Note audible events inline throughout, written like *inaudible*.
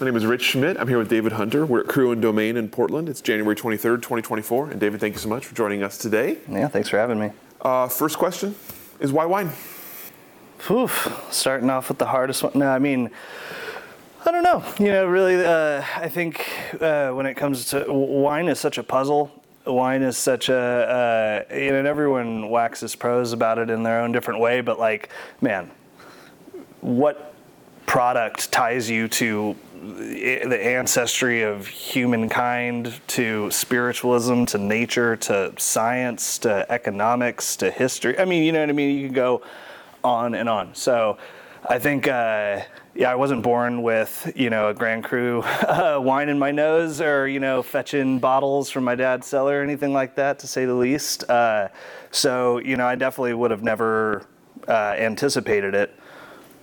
My name is Rich Schmidt. I'm here with David Hunter. We're at Cru and Domaine in Portland. It's January 23rd, 2024. And David, thank you so much for joining us today. Yeah, thanks for having me. Uh, first question is why wine? Oof, starting off with the hardest one. No, I mean, I don't know. You know, really, uh, I think uh, when it comes to wine is such a puzzle. Wine is such a, uh, you know, and everyone waxes prose about it in their own different way. But like, man, what product ties you to the ancestry of humankind to spiritualism to nature to science to economics to history. I mean you know what i mean? You can go on and on. So i think uh, yeah i wasn't born with you know a grand cru *laughs* uh, wine in my nose or you know fetching bottles from my dad's cellar or anything like that to say the least. Uh, so you know i definitely would have never uh, anticipated it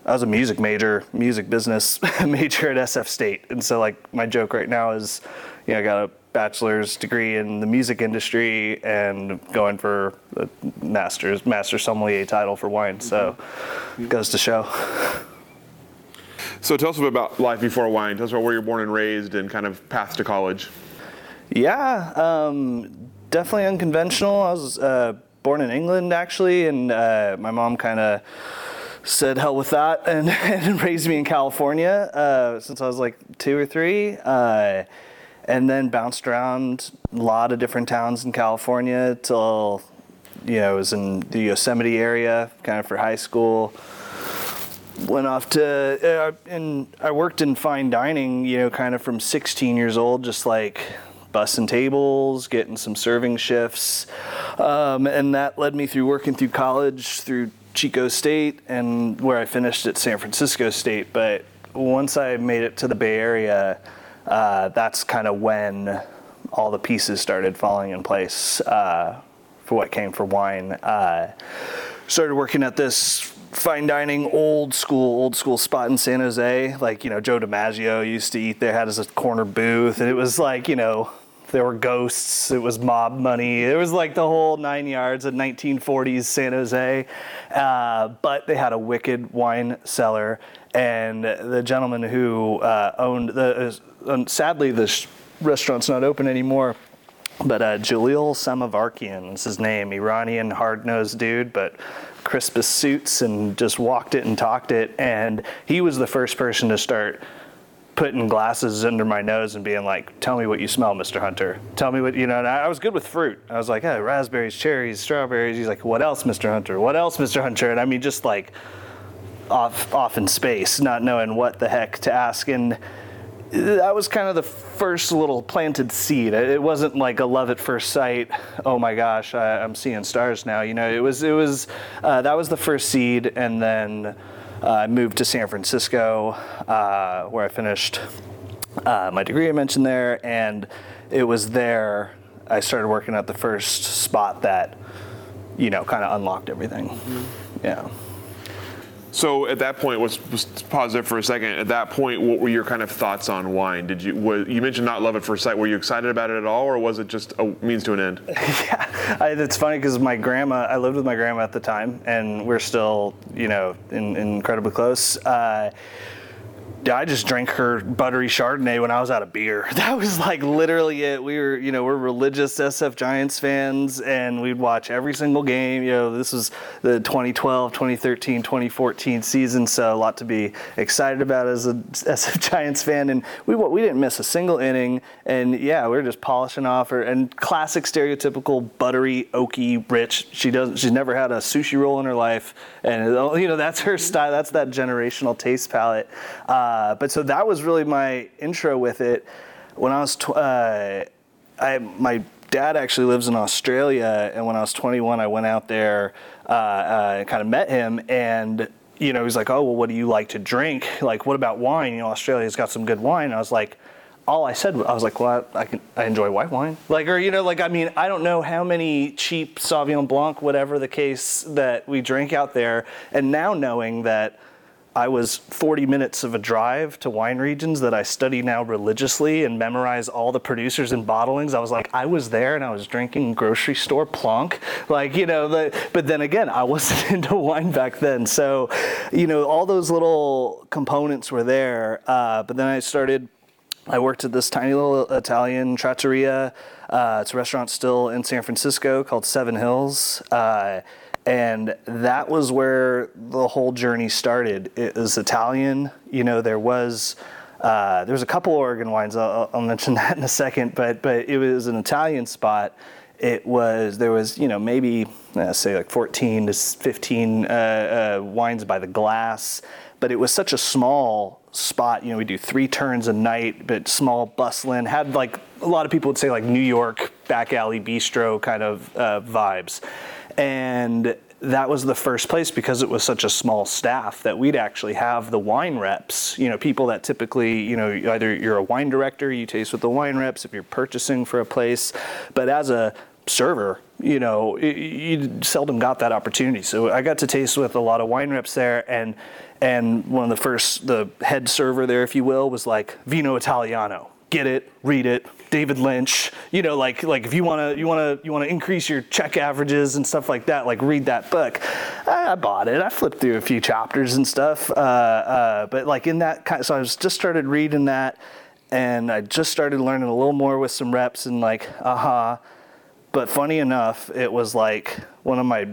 I was a music major, music business *laughs* major at SF State, and so like my joke right now is, you know, I got a bachelor's degree in the music industry and going for a master's master sommelier title for wine. So it goes to show. So tell us a bit about life before wine. Tell us about where you're born and raised and kind of path to college. Yeah, um, definitely unconventional. I was uh, born in England actually, and uh, my mom kind of said hell with that and, *laughs* and raised me in California uh, since I was like two or three. Uh, and then bounced around a lot of different towns in California till, you know, I was in the Yosemite area kind of for high school. Went off to, uh, and I worked in fine dining, you know, kind of from 16 years old, just like bussing tables, getting some serving shifts. Um, and that led me through working through college, through Chico State and where I finished at San Francisco State. But once I made it to the Bay Area, uh, that's kind of when all the pieces started falling in place uh, for what came for wine. Uh, started working at this fine dining old school old school spot in San Jose like you know Joe DiMaggio used to eat there had his corner booth and it was like you know there were ghosts. It was mob money. It was like the whole nine yards of 1940s San Jose. Uh, but they had a wicked wine cellar, and the gentleman who uh, owned the uh, sadly the sh- restaurant's not open anymore. But uh, Jalil Samavarkian is his name, Iranian hard-nosed dude, but crispest suits and just walked it and talked it. And he was the first person to start putting glasses under my nose and being like, "Tell me what you smell, Mr. Hunter. Tell me what you know." And I, was good with fruit. I was like, "Hey, raspberries, cherries, strawberries." He's like, "What else, Mr. Hunter? What else, Mr. Hunter?" And I mean, just like off off in space, not knowing what the heck to ask. And that was kind of the first little planted seed. It wasn't like a love at first sight. Oh my gosh, I, am seeing stars now. You know, it was it was uh, that was the first seed, and then. Uh, I moved to San Francisco, uh, where I finished uh, my degree I mentioned there, and it was there I started working at the first spot that, you know, kind of unlocked everything. Mm-hmm. Yeah. So at that point, let's, let's pause there for a second. At that point, what were your kind of thoughts on wine? Did you was, you mentioned not love at first sight? Were you excited about it at all, or was it just a means to an end? *laughs* yeah, I, it's funny because my grandma. I lived with my grandma at the time, and we're still, you know, in, incredibly close. Uh, I just drank her buttery Chardonnay when I was out of beer. *laughs* That was like literally it. We were, you know, we're religious SF Giants fans and we'd watch every single game. You know, this was the 2012, 2013, 2014 season, so a lot to be excited about as a *laughs* SF Giants fan. And we we didn't miss a single inning. And yeah, we were just polishing off her and classic stereotypical buttery, oaky, rich. She doesn't. She's never had a sushi roll in her life, and you know that's her style. That's that generational taste palette. Uh, uh, but so that was really my intro with it. When I was, tw- uh, I my dad actually lives in Australia, and when I was 21, I went out there, uh, uh kind of met him, and you know, he's like, "Oh, well, what do you like to drink? Like, what about wine? You know, Australia's got some good wine." And I was like, all I said, I was like, well, I, I, can, I enjoy white wine. Like, or, you know, like, I mean, I don't know how many cheap Sauvignon Blanc, whatever the case, that we drink out there. And now knowing that I was 40 minutes of a drive to wine regions that I study now religiously and memorize all the producers and bottlings. I was like, I was there and I was drinking grocery store plonk. Like, you know, the, but then again, I *laughs* wasn't into wine back then. So, you know, all those little components were there. Uh, but then I started, I worked at this tiny little Italian trattoria. Uh, it's a restaurant still in San Francisco called Seven Hills. Uh, and that was where the whole journey started. It was Italian, you know. There was uh, there was a couple Oregon wines. I'll, I'll, mention *laughs* that in a second, but but it was an Italian spot. It was there was you know maybe uh, say like 14 to 15 uh, uh, wines by the glass, but it was such a small spot. You know, we do three turns a night, but small, bustling. Had like a lot of people would say like New York back alley bistro kind of uh, vibes and that was the first place because it was such a small staff that we'd actually have the wine reps, you know, people that typically, you know, either you're a wine director, you taste with the wine reps if you're purchasing for a place, but as a server, you know, you seldom got that opportunity. So I got to taste with a lot of wine reps there and and one of the first the head server there if you will was like vino italiano. Get it, read it, David Lynch, you know, like like if you want to you want to you want to increase your check averages and stuff like that, like read that book. I, I bought it. I flipped through a few chapters and stuff, uh, uh, but like in that kind. Of, so I was just started reading that, and I just started learning a little more with some reps and like, aha. Uh-huh. But funny enough, it was like one of my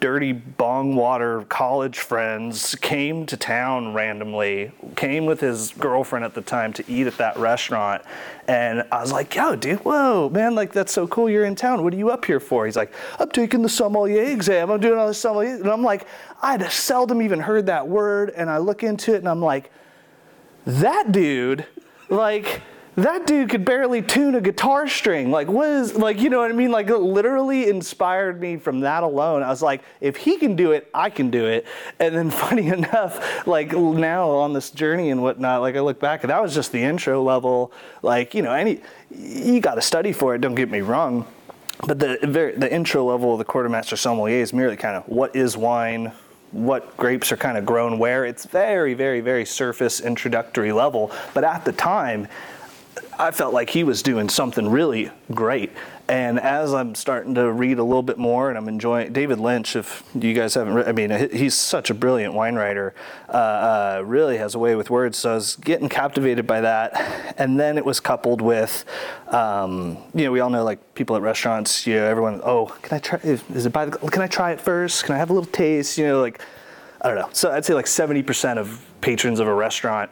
dirty bong water college friends came to town randomly, came with his girlfriend at the time to eat at that restaurant. And I was like, yo, dude, whoa, man, like that's so cool you're in town. What are you up here for? He's like, I'm taking the sommelier exam. I'm doing all this sommelier. And I'm like, I'd have seldom even heard that word. And I look into it and I'm like, that dude, like, that dude could barely tune a guitar string. Like, what is, like, you know what I mean? Like, it literally inspired me from that alone. I was like, if he can do it, I can do it. And then, *laughs* funny enough, like, now on this journey and whatnot, like, I look back and that was just the intro level. Like, you know, any, you got to study for it, don't get me wrong. But the, the intro level of the Court of Master sommelier is merely kind of what is wine, what grapes are kind of grown where. It's very, very, very surface introductory level. But at the time, I felt like he was doing something really great. And as I'm starting to read a little bit more, and I'm enjoying David Lynch. If you guys haven't, read, I mean, he's such a brilliant wine writer. Uh, uh, really has a way with words. So I was getting captivated by that. And then it was coupled with, um, you know, we all know like people at restaurants. You know, everyone. Oh, can I try? Is it by the? Can I try it first? Can I have a little taste? You know, like I don't know. So I'd say like 70% of patrons of a restaurant.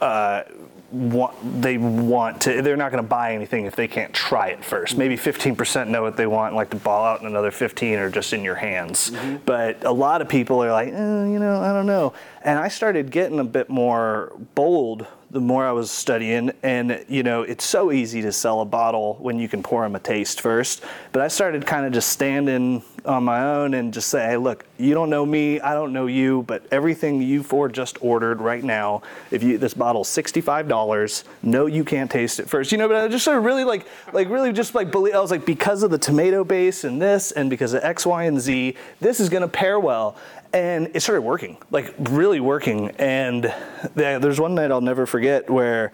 Uh, want they want to they're not going to buy anything if they can't try it first maybe 15% know what they want like to ball out and another 15 are just in your hands mm-hmm. but a lot of people are like eh, you know i don't know and i started getting a bit more bold the more I was studying, and you know, it's so easy to sell a bottle when you can pour them a taste first. But I started kind of just standing on my own and just say, hey, look, you don't know me, I don't know you, but everything you four just ordered right now, if you this bottle's sixty-five dollars, no, you can't taste it first. You know, but I just sort of really like, like really just like believe. I was like, because of the tomato base and this, and because of X, Y, and Z, this is gonna pair well and it started working, like really working. And there's one night I'll never forget where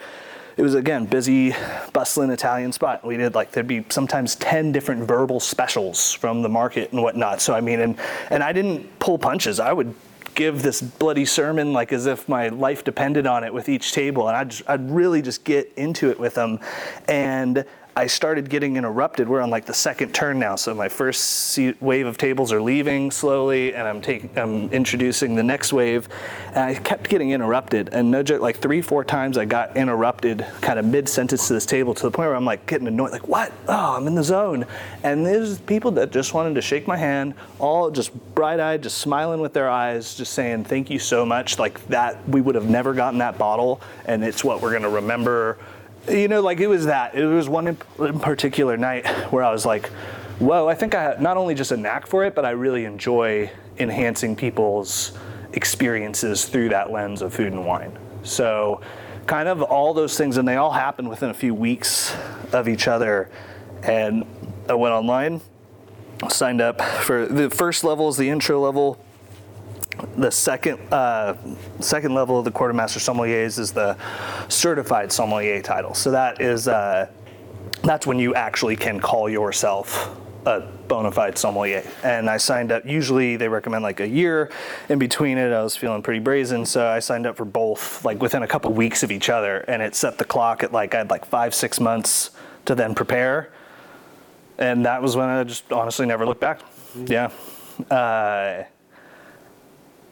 it was again busy, bustling Italian spot. We did like there'd be sometimes ten different verbal specials from the market and whatnot. So I mean, and and I didn't pull punches. I would give this bloody sermon like as if my life depended on it with each table, and I'd I'd really just get into it with them, and I started getting interrupted. We're on like the second turn now, so my first wave of tables are leaving slowly, and I'm taking, I'm introducing the next wave, and I kept getting interrupted. And no joke, like three, four times I got interrupted, kind of mid sentence to this table, to the point where I'm like getting annoyed, like what? Oh, I'm in the zone. And there's people that just wanted to shake my hand, all just bright-eyed, just smiling with their eyes, just saying thank you so much. Like that, we would have never gotten that bottle, and it's what we're gonna remember you know, like it was that. It was one in particular night where I was like, whoa, I think I have not only just a knack for it, but I really enjoy enhancing people's experiences through that lens of food and wine. So kind of all those things, and they all happened within a few weeks of each other. And I went online, signed up for the first level is the intro level. The second uh, second level of the Court of Master sommeliers is the certified sommelier title. So that is uh, that's when you actually can call yourself a bona fide sommelier. And I signed up. Usually they recommend like a year. In between it, I was feeling pretty brazen, so I signed up for both, like within a couple weeks of each other. And it set the clock at like I had like five, six months to then prepare. And that was when I just honestly never looked back. Yeah. Uh,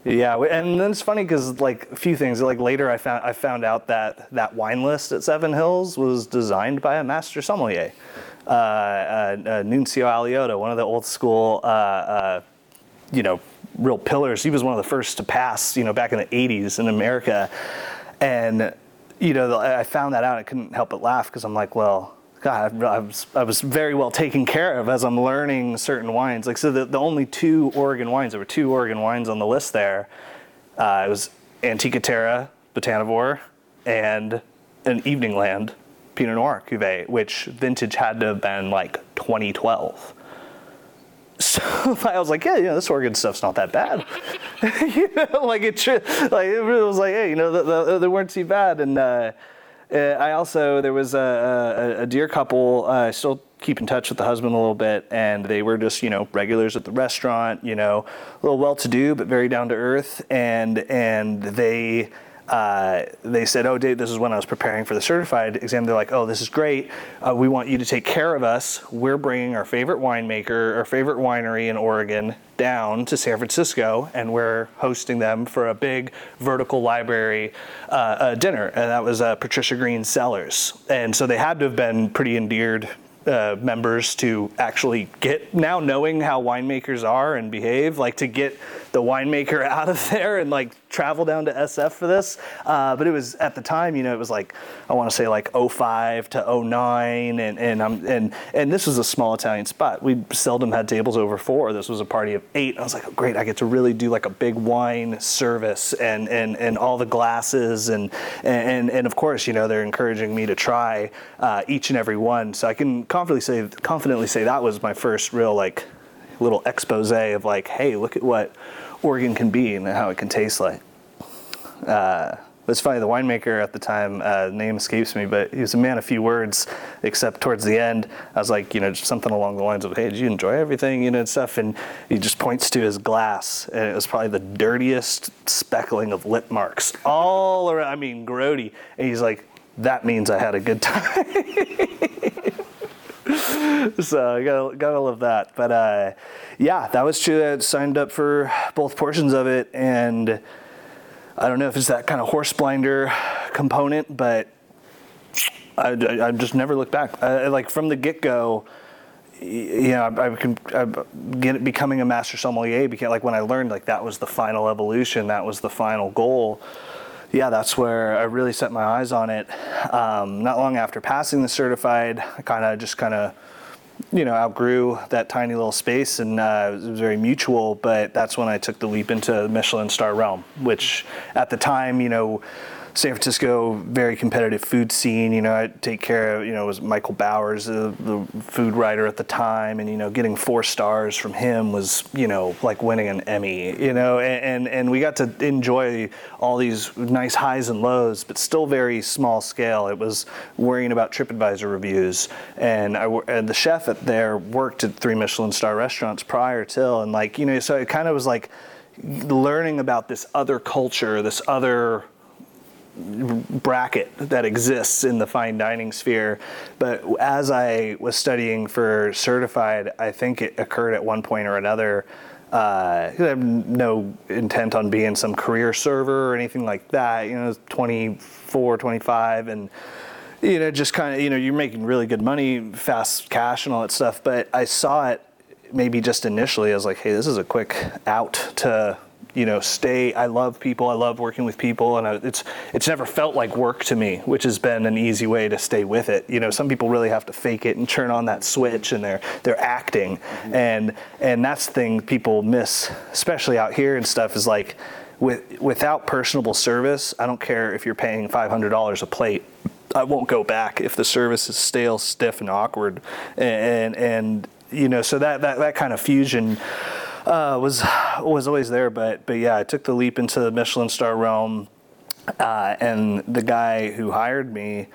yeah, and then it's funny because like a few things. Like later, I found I found out that that wine list at Seven Hills was designed by a master sommelier, uh, uh, uh, Nunzio Alioto, one of the old school, uh, uh, you know, real pillars. He was one of the first to pass, you know, back in the '80s in America, and you know, I found that out. I couldn't help but laugh because I'm like, well, God, I was, I was very well taken care of as I'm learning certain wines. Like, so the, the only two Oregon wines, there were two Oregon wines on the list there. Uh, it was Antica Terra, Botanivore, and an Evening Land Pinot Noir cuvee, which vintage had to have been like 2012. So *laughs* I was like, yeah, you know, this Oregon stuff's not that bad. *laughs* you know, like it, like it was like, hey, you know, the, the, they weren't too bad. And uh, I also there was a, a, a dear couple. Uh, I still keep in touch with the husband a little bit, and they were just you know regulars at the restaurant. You know, a little well-to-do but very down to earth, and and they uh, they said, "Oh, Dave, this is when I was preparing for the certified exam." They're like, "Oh, this is great. Uh, we want you to take care of us. We're bringing our favorite winemaker, our favorite winery in Oregon, down to San Francisco, and we're hosting them for a big vertical library uh, uh dinner." And that was uh, Patricia Green Cellars, and so they had to have been pretty endeared uh, members to actually get now knowing how winemakers are and behave, like to get the winemaker *laughs* out of there and like travel down to SF for this. Uh, but it was at the time, you know, it was like I want to say like 05 to 09, and and I'm and and this was a small Italian spot. We seldom had tables over four. This was a party of eight. I was like, oh, great, I get to really do like a big wine service and and and all the glasses and and and of course, you know, they're encouraging me to try uh, each and every one. So I can confidently say confidently say that was my first real like little expose of like, hey, look at what Oregon can be and how it can taste like. Uh, it's funny, the winemaker at the time, uh, name escapes me, but he was a man of few words, except towards the end, I was like, you know, just something along the lines of, hey, did you enjoy everything, you know, and stuff? And he just points to his glass, and it was probably the dirtiest speckling of lip marks all around, I mean, grody. And he's like, that means I had a good time. *laughs* *laughs* so I gotta, gotta love that. But uh, yeah, that was true. I signed up for both portions of it, and I don't know if it's that kind of horse blinder component, but I, I, I just never looked back. I, like from the get go, you know, I, I, I get becoming a master sommelier became like when I learned like that was the final evolution, that was the final goal. Yeah, that's where I really set my eyes on it. Um, not long after passing the certified, I kind of just kind of you know, outgrew that tiny little space, and uh, it was very mutual. But that's when I took the leap into Michelin star realm, which at the time, you know, San Francisco, very competitive food scene. You know, I take care of, you know, was Michael Bowers, uh, the food writer at the time, and you know, getting four stars from him was, you know, like winning an Emmy. You know, and and, and we got to enjoy all these nice highs and lows, but still very small scale. It was worrying about TripAdvisor reviews, and I and the chef at there worked at three Michelin star restaurants prior till, and like you know, so it kind of was like learning about this other culture, this other bracket that exists in the fine dining sphere. But as I was studying for certified, I think it occurred at one point or another. Uh, I have no intent on being some career server or anything like that. You know, 24, 25, and you know, just kind of, you know, you're making really good money, fast cash, and all that stuff. But I saw it maybe just initially as like, hey, this is a quick out to you know stay i love people i love working with people and I, it's it's never felt like work to me which has been an easy way to stay with it you know some people really have to fake it and turn on that switch and they're they're acting mm-hmm. and and that's the thing people miss especially out here and stuff is like with without personable service, I don't care if you're paying five hundred dollars a plate. I won't go back if the service is stale, stiff, and awkward, and and you know, so that that that kind of fusion. Uh, was was always there, but but yeah, I took the leap into the Michelin star realm, uh, and the guy who hired me,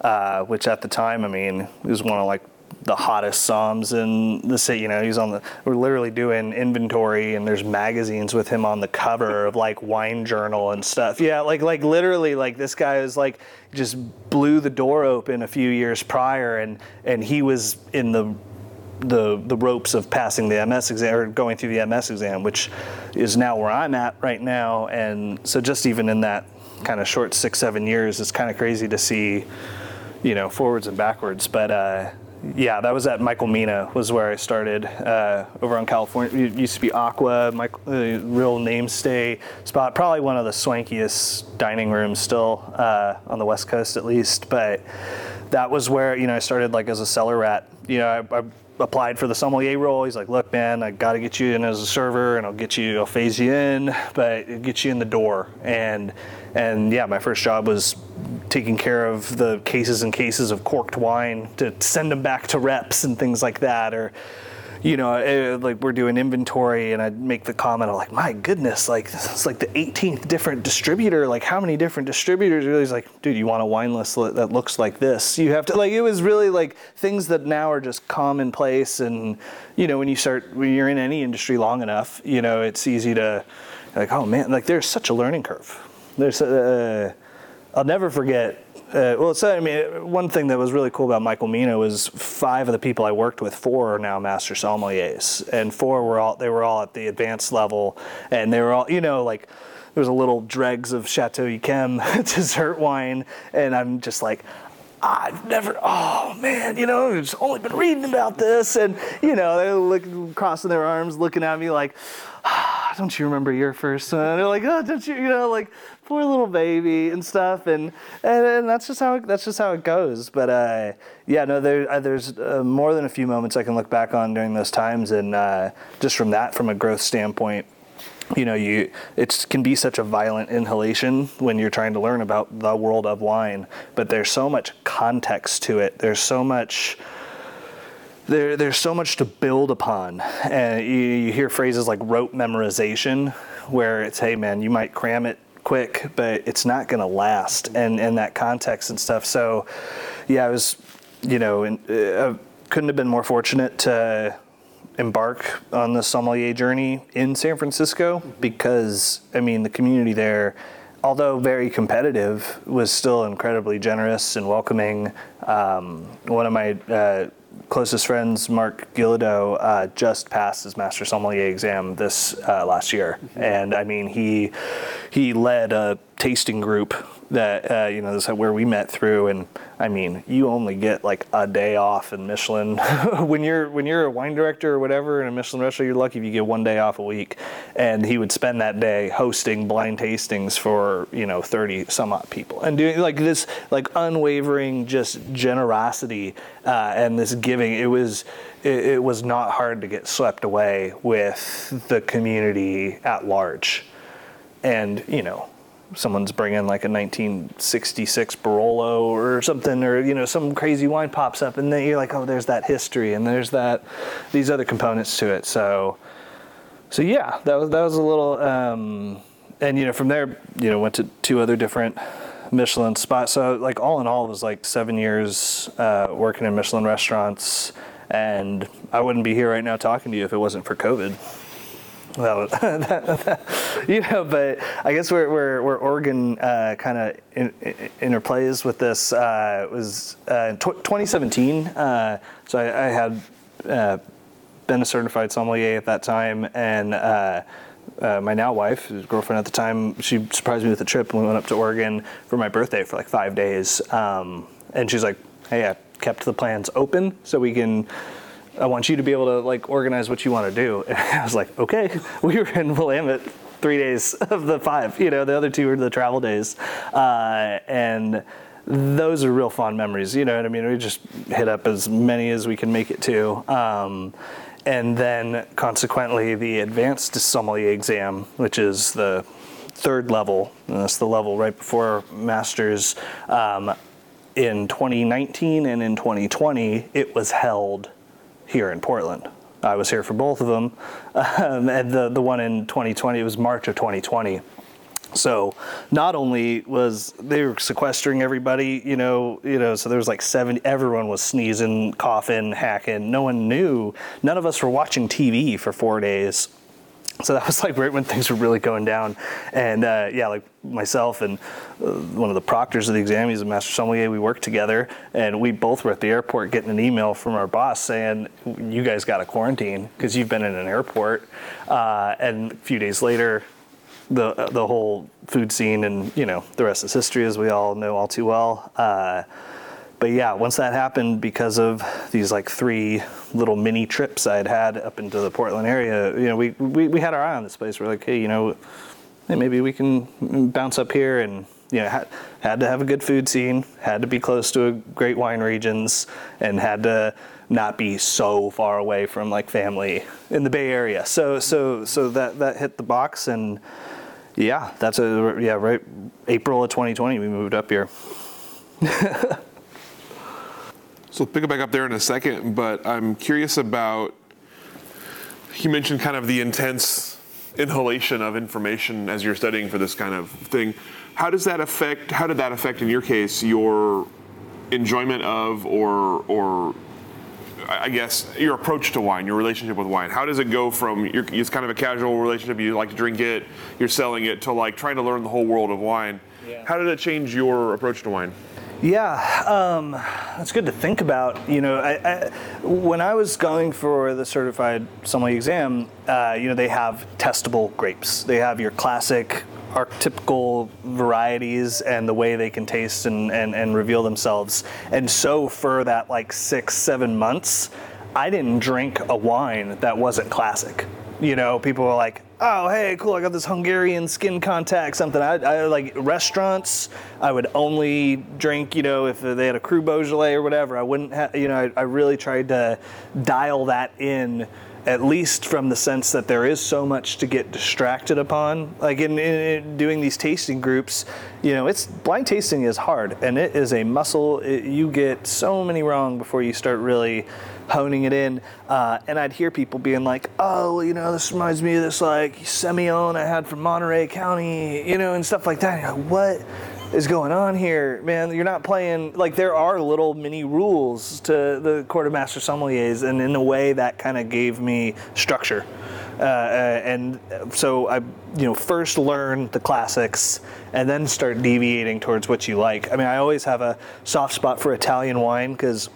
uh, which at the time, I mean, was one of like the hottest somms in the city. You know, he's on the. We're literally doing inventory, and there's magazines with him on the cover of like Wine Journal and stuff. Yeah, like like literally, like this guy is like just blew the door open a few years prior, and and he was in the the the ropes of passing the MS exam or going through the MS exam, which is now where I'm at right now. And so just even in that kind of short six seven years, it's kind of crazy to see, you know, forwards and backwards. But uh, yeah, that was at Michael Mina was where I started uh, over on California. It used to be Aqua, my uh, real namestay spot. Probably one of the swankiest dining rooms still uh, on the West Coast, at least. But that was where you know I started like as a cellar rat. You know, I, I applied for the sommelier role. He's like, "Look, man, I got to get you in as a server, and I'll get you, I'll phase you in, but get you in the door." And and yeah, my first job was taking care of the cases and cases of corked wine to send them back to reps and things like that, or you know, it, like we're doing inventory, and I'd make the comment of like, my goodness, like it's like the 18th different distributor. Like, how many different distributors? Really, like, dude, you want a wine list that looks like this? You have to like. It was really like things that now are just commonplace, and you know, when you start when you're in any industry long enough, you know, it's easy to like, oh man, like there's such a learning curve. There's, uh, I'll never forget uh, well, so I mean, one thing that was really cool about Michael Mina was five of the people I worked with, four are now master sommeliers, and four were all they were all at the advanced level, and they were all you know like there was a little dregs of Chateau Yquem *laughs* dessert wine, and I'm just like. I've never, oh man, you know, I've only been reading about this, and you know, they're looking, crossing their arms, looking at me like, ah, don't you remember your first? And they're like, oh, don't you, you know, like, poor little baby and stuff, and and, and that's just how it, that's just how it goes. But uh, yeah, no, there uh, there's uh, more than a few moments I can look back on during those times, and uh, just from that, from a growth standpoint, you know, you it can be such a violent inhalation when you're trying to learn about the world of wine, but there's so much context to it. There's so much there, there's so much to build upon. And you, you, hear phrases like rote memorization, where it's, hey man, you might cram it quick, but it's not going to last, and and that context and stuff. So, yeah, I was, you know, in, uh, couldn't have been more fortunate to embark on the sommelier journey in San Francisco because I mean the community there although very competitive, was still incredibly generous and welcoming. Um, one of my uh, closest friends, Mark Guillodeau, uh, just passed his master sommelier exam this uh, last year, mm-hmm. and I mean he he led a tasting group that uh, you know this is where we met through. And i mean you only get like a day off in michelin. *laughs* When you're when you're a wine director or whatever in a michelin restaurant you're lucky if you get one day off a week. And he would spend that day hosting blind tastings for you know 30 some odd people and doing like this like unwavering just generosity uh, and this giving. It was it, it was not hard to get swept away with the community at large. And you know someone's bringing like a 1966 Barolo or something, or you know, some crazy wine pops up, and then you're like, oh, there's that history, and there's that these other components to it. So, so yeah, that was that was a little, um, and you know, from there, you know, went to two other different Michelin spots. So like all in all, it was like seven years uh, working in Michelin restaurants, and I wouldn't be here right now talking to you if it wasn't for COVID. Well, *laughs* you know, but I guess where where, where Oregon uh, kind of in, in, interplays with this uh, was uh, 2017. Uh, so I, I had uh, been a certified sommelier at that time, and uh, my now wife, girlfriend at the time, she surprised me with a trip, and we went up to Oregon for my birthday for like five days. Um, and she's like, "Hey, I kept the plans open so we can." I want you to be able to like organize what you want to do. *laughs* And I was like, okay. *laughs* We were in Willamette three days *laughs* of the five. You know, the other two were the travel days, uh, and those are real fond memories. You know what I mean? We just hit up as many as we can make it to. Um, and then consequently the advanced sommelier exam, which is the third level, and that's the level right before masters. Um, in 2019 and in 2020, it was held here in Portland. I was here for both of them, um, and the the one in 2020 it was March of 2020. So not only was they were sequestering everybody, you know, you know, so there was like seven. Everyone was sneezing, coughing, hacking. No one knew. None of us were watching TV for four days. So that was like right when things were really going down, and uh, yeah, like myself and uh, one of the proctors of the exam, he's a master sommelier. We worked together, and we both were at the airport getting an email from our boss saying, "You guys got to quarantine because you've been in an airport." Uh, and a few days later, the the whole food scene and you know the rest is history as we all know all too well. But yeah, once that happened, because of these like three little mini trips I had had up into the Portland area, you know, we we, we had our eye on this place. We're like, hey, you know, maybe we can bounce up here and you know had, had to have a good food scene, had to be close to a great wine regions, and had to not be so far away from like family in the Bay Area. So so so that that hit the box and yeah, that's a yeah right. April of 2020, we moved up here. *laughs* So pick it back up there in a second, but I'm curious about. You mentioned kind of the intense inhalation of information as you're studying for this kind of thing. How does that affect? How did that affect, in your case, your enjoyment of or or I guess your approach to wine, your relationship with wine. How does it go from you're, it's kind of a casual relationship, you like to drink it, you're selling it, to like trying to learn the whole world of wine? Yeah. How did it change your approach to wine? Yeah, um, that's good to think about. You know, I, I, when I was going for the certified sommelier exam, uh, you know, they have testable grapes. They have your classic archetypical varieties and the way they can taste and, and, and reveal themselves. And so for that like six, seven months, I didn't drink a wine that wasn't classic. You know, people were like, oh, hey, cool, I got this Hungarian skin contact, something. I, I like restaurants, I would only drink, you know, if they had a Cru Beaujolais or whatever. I wouldn't have, you know, I, I really tried to dial that in at least from the sense that there is so much to get distracted upon. Like in, in, in, doing these tasting groups, you know, it's blind tasting is hard and it is a muscle. It, you get so many wrong before you start really honing it in. Uh, and I'd hear people being like, "Oh, you know, this reminds me of this like Semillon I had from Monterey County, you know, and stuff like that." Like, what? Is going on here, man? You're not playing like there are little mini rules to the Court of Master Sommeliers, and in a way that kind of gave me structure. Uh, uh, and so I, you know, first learn the classics and then start deviating towards what you like. I mean, I always have a soft spot for Italian wine because,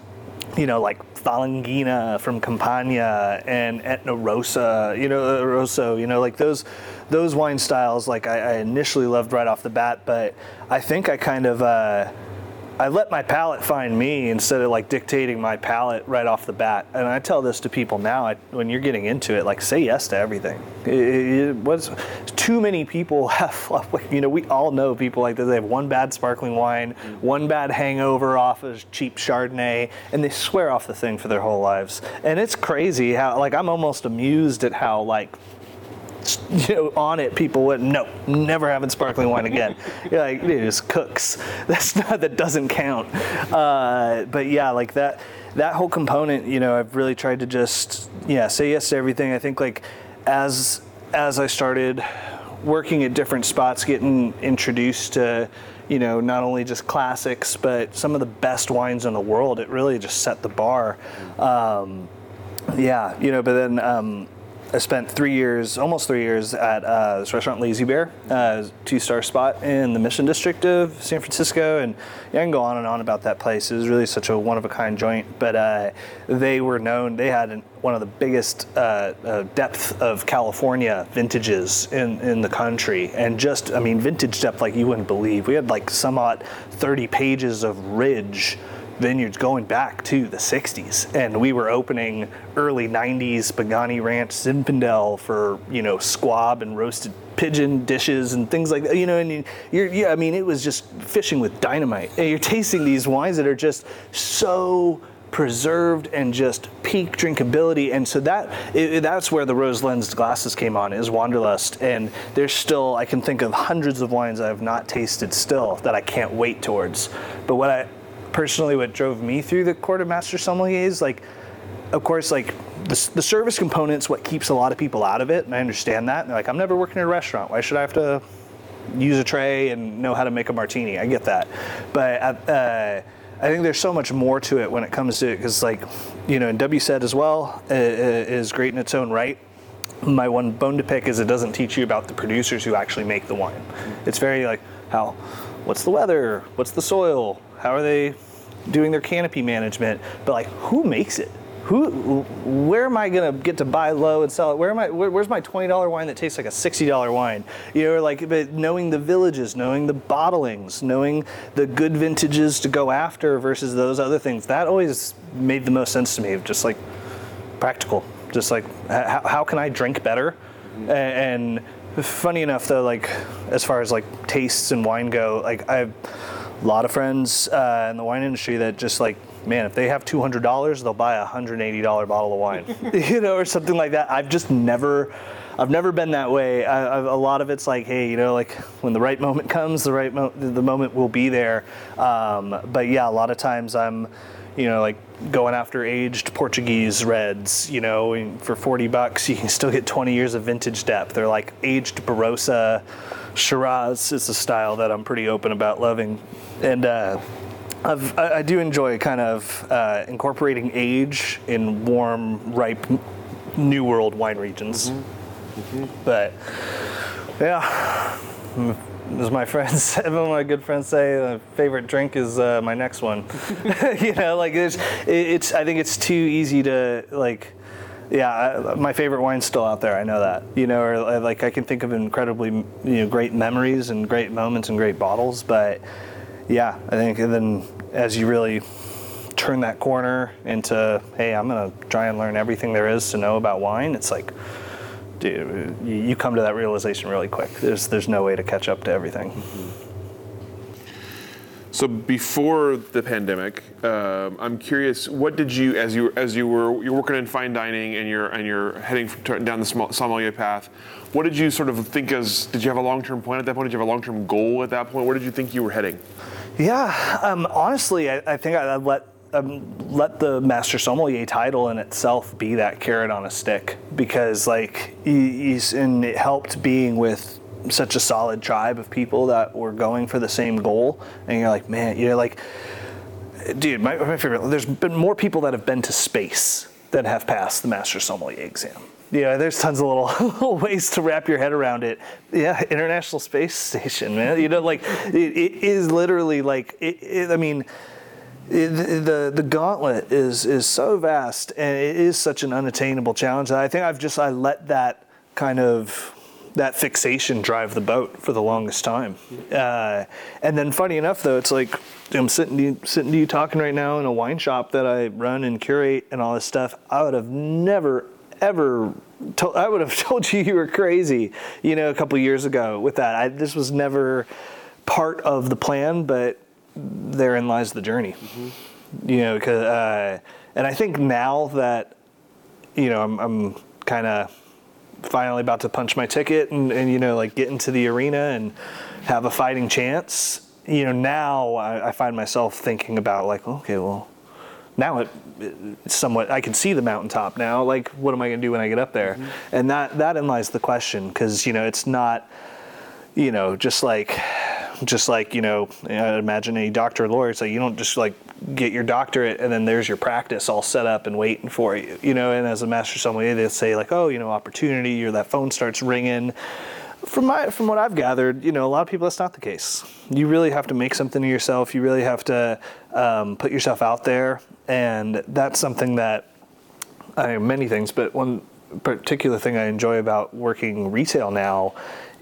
you know, like Falanghina from Campania and Etna Rosa, you know, Rosso, you know, like those those wine styles. Like I, I initially loved right off the bat, but I think I kind of. Uh, I let my palate find me instead of like dictating my palate right off the bat. And I tell this to people now I, when you're getting into it, like say yes to everything. It, it, too many people *laughs* have, you know, we all know people like this. They have one bad sparkling wine, one bad hangover off of cheap Chardonnay, and they swear off the thing for their whole lives. And it's crazy how, like, I'm almost amused at how, like, you *laughs* know, on it, people went, no, never having sparkling wine again. *laughs* You're like, it is Cook's. *laughs* That's not, that doesn't count. Uh, but yeah, like that, that whole component, you know, I've really tried to just, yeah, say yes to everything. I think like as, as I started working at different spots, getting introduced to, you know, not only just classics, but some of the best wines in the world, it really just set the bar. Um, yeah, you know, but then, um, I spent three years, almost three years, at uh, this restaurant Lazy Bear, uh, two-star spot in the Mission District of San Francisco, and yeah, I can go on and on about that place. It was really such a one-of-a-kind joint, but uh, they were known. They had an, one of the biggest uh, uh, depth of California vintages in in the country, and just I mean, vintage depth like you wouldn't believe. We had like somewhat 30 pages of ridge vineyards going back to the 60s and we were opening early 90s Pagani Ranch Zinfandel for you know squab and roasted pigeon dishes and things like that you know and you're yeah I mean it was just fishing with dynamite and you're tasting these wines that are just so preserved and just peak drinkability. And so that it, that's where the rose lensed glasses came on is Wanderlust. And there's still I can think of hundreds of wines I have not tasted still that I can't wait towards. But what I personally what drove me through the court of master sommeliers like of course like the, the service component's what keeps a lot of people out of it and i understand that and they're like i'm never working in a restaurant. Why should i have to use a tray and know how to make a martini? I get that. But uh, I think there's so much more to it when it comes to it because, like, you know, and WSET as well uh, is great in its own right. My one bone to pick is it doesn't teach you about the producers who actually make the wine. It's very like how, what's the weather, what's the soil, how are they doing their canopy management, but like who makes it? who, where am I gonna get to buy low and sell it? Where am I? Where, where's my twenty dollar wine that tastes like a sixty dollar wine? You know, like but knowing the villages, knowing the bottlings, knowing the good vintages to go after versus those other things. That always made the most sense to me. Just like practical, just like how, how can I drink better? Mm-hmm. And, and funny enough, though, like as far as like tastes and wine go, like I have a lot of friends uh, in the wine industry that just like man, if they have $200, they'll buy a $180 bottle of wine, *laughs* you know, or something like that. I've just never, I've never been that way. I, a lot of it's like, hey, you know, like when the right moment *laughs* comes, the right mo- the moment will be there. Um, but yeah, a lot of times I'm, you know, like going after aged Portuguese reds, you know, for 40 bucks, you can still get 20 years of vintage depth. They're like aged Barossa Shiraz is a style that I'm pretty open about loving. And, uh, I've, i do enjoy kind of uh, incorporating age in warm, ripe, New World wine regions. Mm-hmm. Mm-hmm. But yeah, as my *laughs* friends, some of my good friends say, my favorite drink is uh, my next one. *laughs* you know, like it's, it's. I think it's too easy to like. Yeah, my favorite wine's still out there. I know that. You know, or like I can think of incredibly, you know, great memories and great moments and great bottles, but yeah, I think then as you really turn that corner into, hey, I'm gonna try and learn everything there is to know about wine, it's like, dude, you come to that realization really quick. There's there's no way to catch up to everything. Mm-hmm. So before the pandemic, um, I'm curious, what did you, as you as you were you're working in fine dining and you're and you're heading down the sommelier path, what did you sort of think as? Did you have a long term plan at that point? Did you have a long term goal at that point? Where did you think you were heading? Yeah, um, honestly, I, I, think I let um, let the master sommelier title in itself be that carrot on a stick because like he's and it helped being with such a solid tribe of people that were going for the same goal, and you're like, man, you're like, dude, my, my favorite. There's been more people that have been to space than have passed the master sommelier exam. Yeah, there's tons of *laughs* little, ways to wrap your head around it. Yeah, International Space Station, man. You know, like it, it is literally like it, it, I mean, the the gauntlet is is so vast, and it is such an unattainable challenge. I think I've just I let that kind of that fixation drive the boat for the longest time. Uh, and then, funny enough, though, it's like I'm sitting to you, sitting to you talking right now in a wine shop that I run and curate and all this stuff. I would have never ever told, I would have *laughs* told you you were crazy, you know, a couple years ago with that. I, this was never part of the plan, but therein lies the journey. Mm-hmm. You know, cause, uh, and I think now that, you know, I'm, I'm kind of finally about to punch my ticket and, and, you know, like get into the arena and have a fighting chance. You know, now I, I find myself thinking about like, okay, well, now it, it's somewhat I can see the mountaintop now. Like, what am I going to do when I get up there? Mm-hmm. And that that in lies the question because you know it's not you know just like just like you know imagine a doctor or lawyer. It's like you don't just like get your doctorate and then there's your practice all set up and waiting for you. You know, and as a master sommelier, they say like, oh, you know, opportunity, or that phone starts ringing from my from what I've gathered, you know, a lot of people that's not the case. You really have to make something of yourself. You really have to um, put yourself out there, and that's something that I mean, many things, but one particular thing I enjoy about working retail now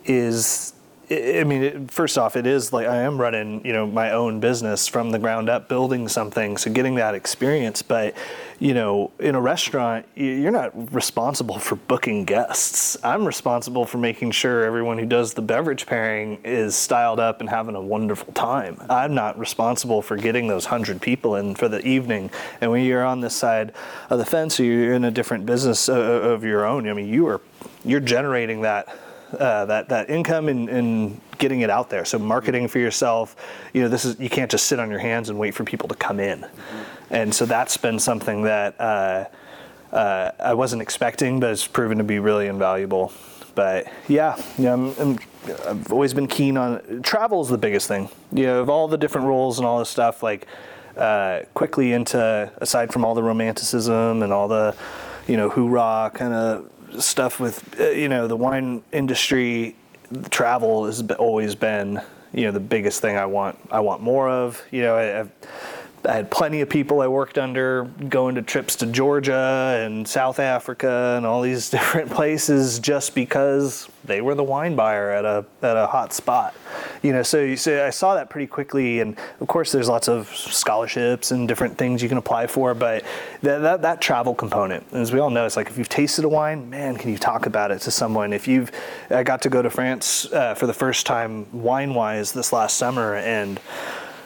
is I mean, first off, it is like I am running, you know, my own business from the ground up, building something, so getting that experience. But, you know, in a restaurant, you're not responsible for booking guests. I'm responsible for making sure everyone who does the beverage pairing is styled up and having a wonderful time. I'm not responsible for getting those hundred people in for the evening. And when you're on this side of the fence, you're in a different business uh, of your own. I mean, you are you're generating that uh, that that income and, and getting it out there. So marketing for yourself, you know, this is you can't just sit on your hands and wait for people to come in. And so that's been something that uh, uh, I wasn't expecting, but it's proven to be really invaluable. But yeah, yeah, I'm, I'm, I've always been keen on travel is the biggest thing. You know, of all the different roles and all this stuff, like uh, quickly into aside from all the romanticism and all the you know hoorah kind of stuff with uh, you know the wine industry travel has always been you know the biggest thing I want I want more of. You know I, I had plenty of people I worked under going to trips to Georgia and South Africa and all these *laughs* different places just because they were the wine buyer at a at a hot spot. You know, so you say I saw that pretty quickly and of course there's lots of scholarships and different things you can apply for, but that that, that travel component, as we all know, it's like if you've tasted a wine, man, can you talk about it to someone? If you've I got to go to France uh, for the first time wine wise this last summer and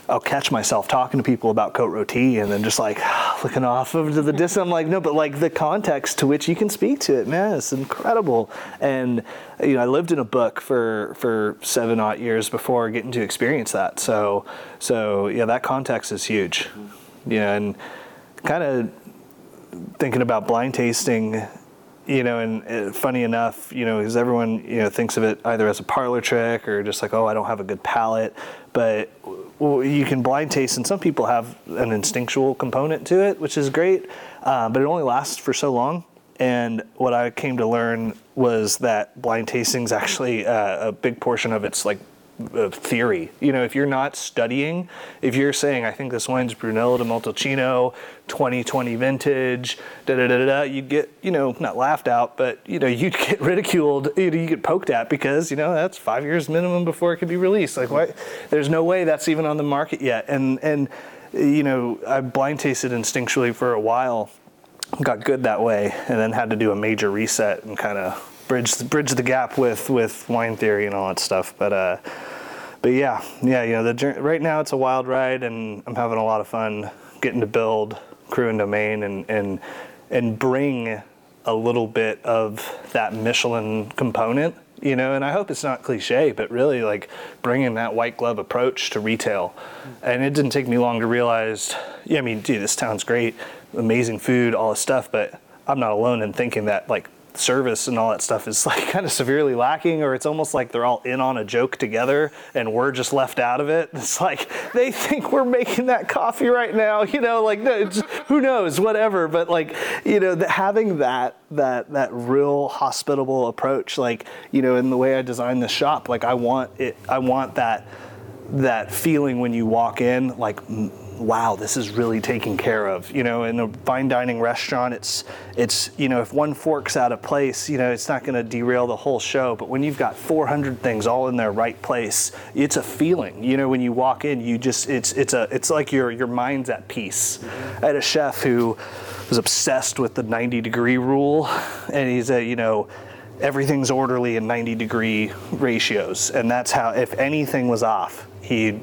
I'll catch myself talking to people about Côte Rôtie and then just like *sighs* looking off into the distance. I'm like, no, but like the context to which you can speak to it, man, it's incredible. And you know, I lived in a book for for seven odd years before getting to experience that. So so yeah, that context is huge. Yeah, and kind of thinking about blind tasting you know, and uh, funny enough, you know, because everyone, you know, thinks of it either as a parlor trick or just like, oh, I don't have a good palate. But well, you can blind taste, and some people have an instinctual component to it, which is great. Uh, but it only lasts for so long. And what I came to learn was that blind tasting is actually uh, a big portion of its like of theory. You know, if you're not studying, if you're saying, I think this wine's Brunello di Montalcino, 2020 vintage, da da da da, you'd get, you know, not laughed out, but, you know, *laughs* you'd get ridiculed, you, know, you get poked at because, you know, that's five years minimum before it could be released. Like, why? There's no way that's even on the market yet. And, and, you know, I blind tasted instinctually for a while, got good that way, and then had to do a major reset and kind of bridge bridge the gap with with wine theory and all that stuff. But uh, but yeah, yeah, you know, the right now it's a wild ride, and I'm having a lot of fun getting to build Cru and Domaine and and and bring a little bit of that Michelin component, you know. And I hope it's not cliche, but really like bringing that white glove approach to retail. And it didn't take me long to realize, yeah, I mean, dude, this town's great, amazing food, all this stuff, but I'm not alone in thinking that like service and all that stuff is like *laughs* kind of severely lacking or it's almost like they're all in on a joke together and we're just left out of it. *laughs* It's like they think we're making that coffee right now you know like who knows whatever. But like you know having that that that real hospitable approach like you know in the way i design the shop like i want it i want that that feeling when you walk in like wow, this is really taken care of. You know, in a fine dining restaurant, it's it's you know, if one fork's out of place, you know, it's not going to derail the whole show. But when you've got 400 things all in their right place, it's a feeling. You know, when you walk in, you just it's it's a it's like your your mind's at peace. I had a chef who was obsessed with the 90 degree rule, and he's a you know everything's orderly in 90 degree ratios and that's how if anything was off he'd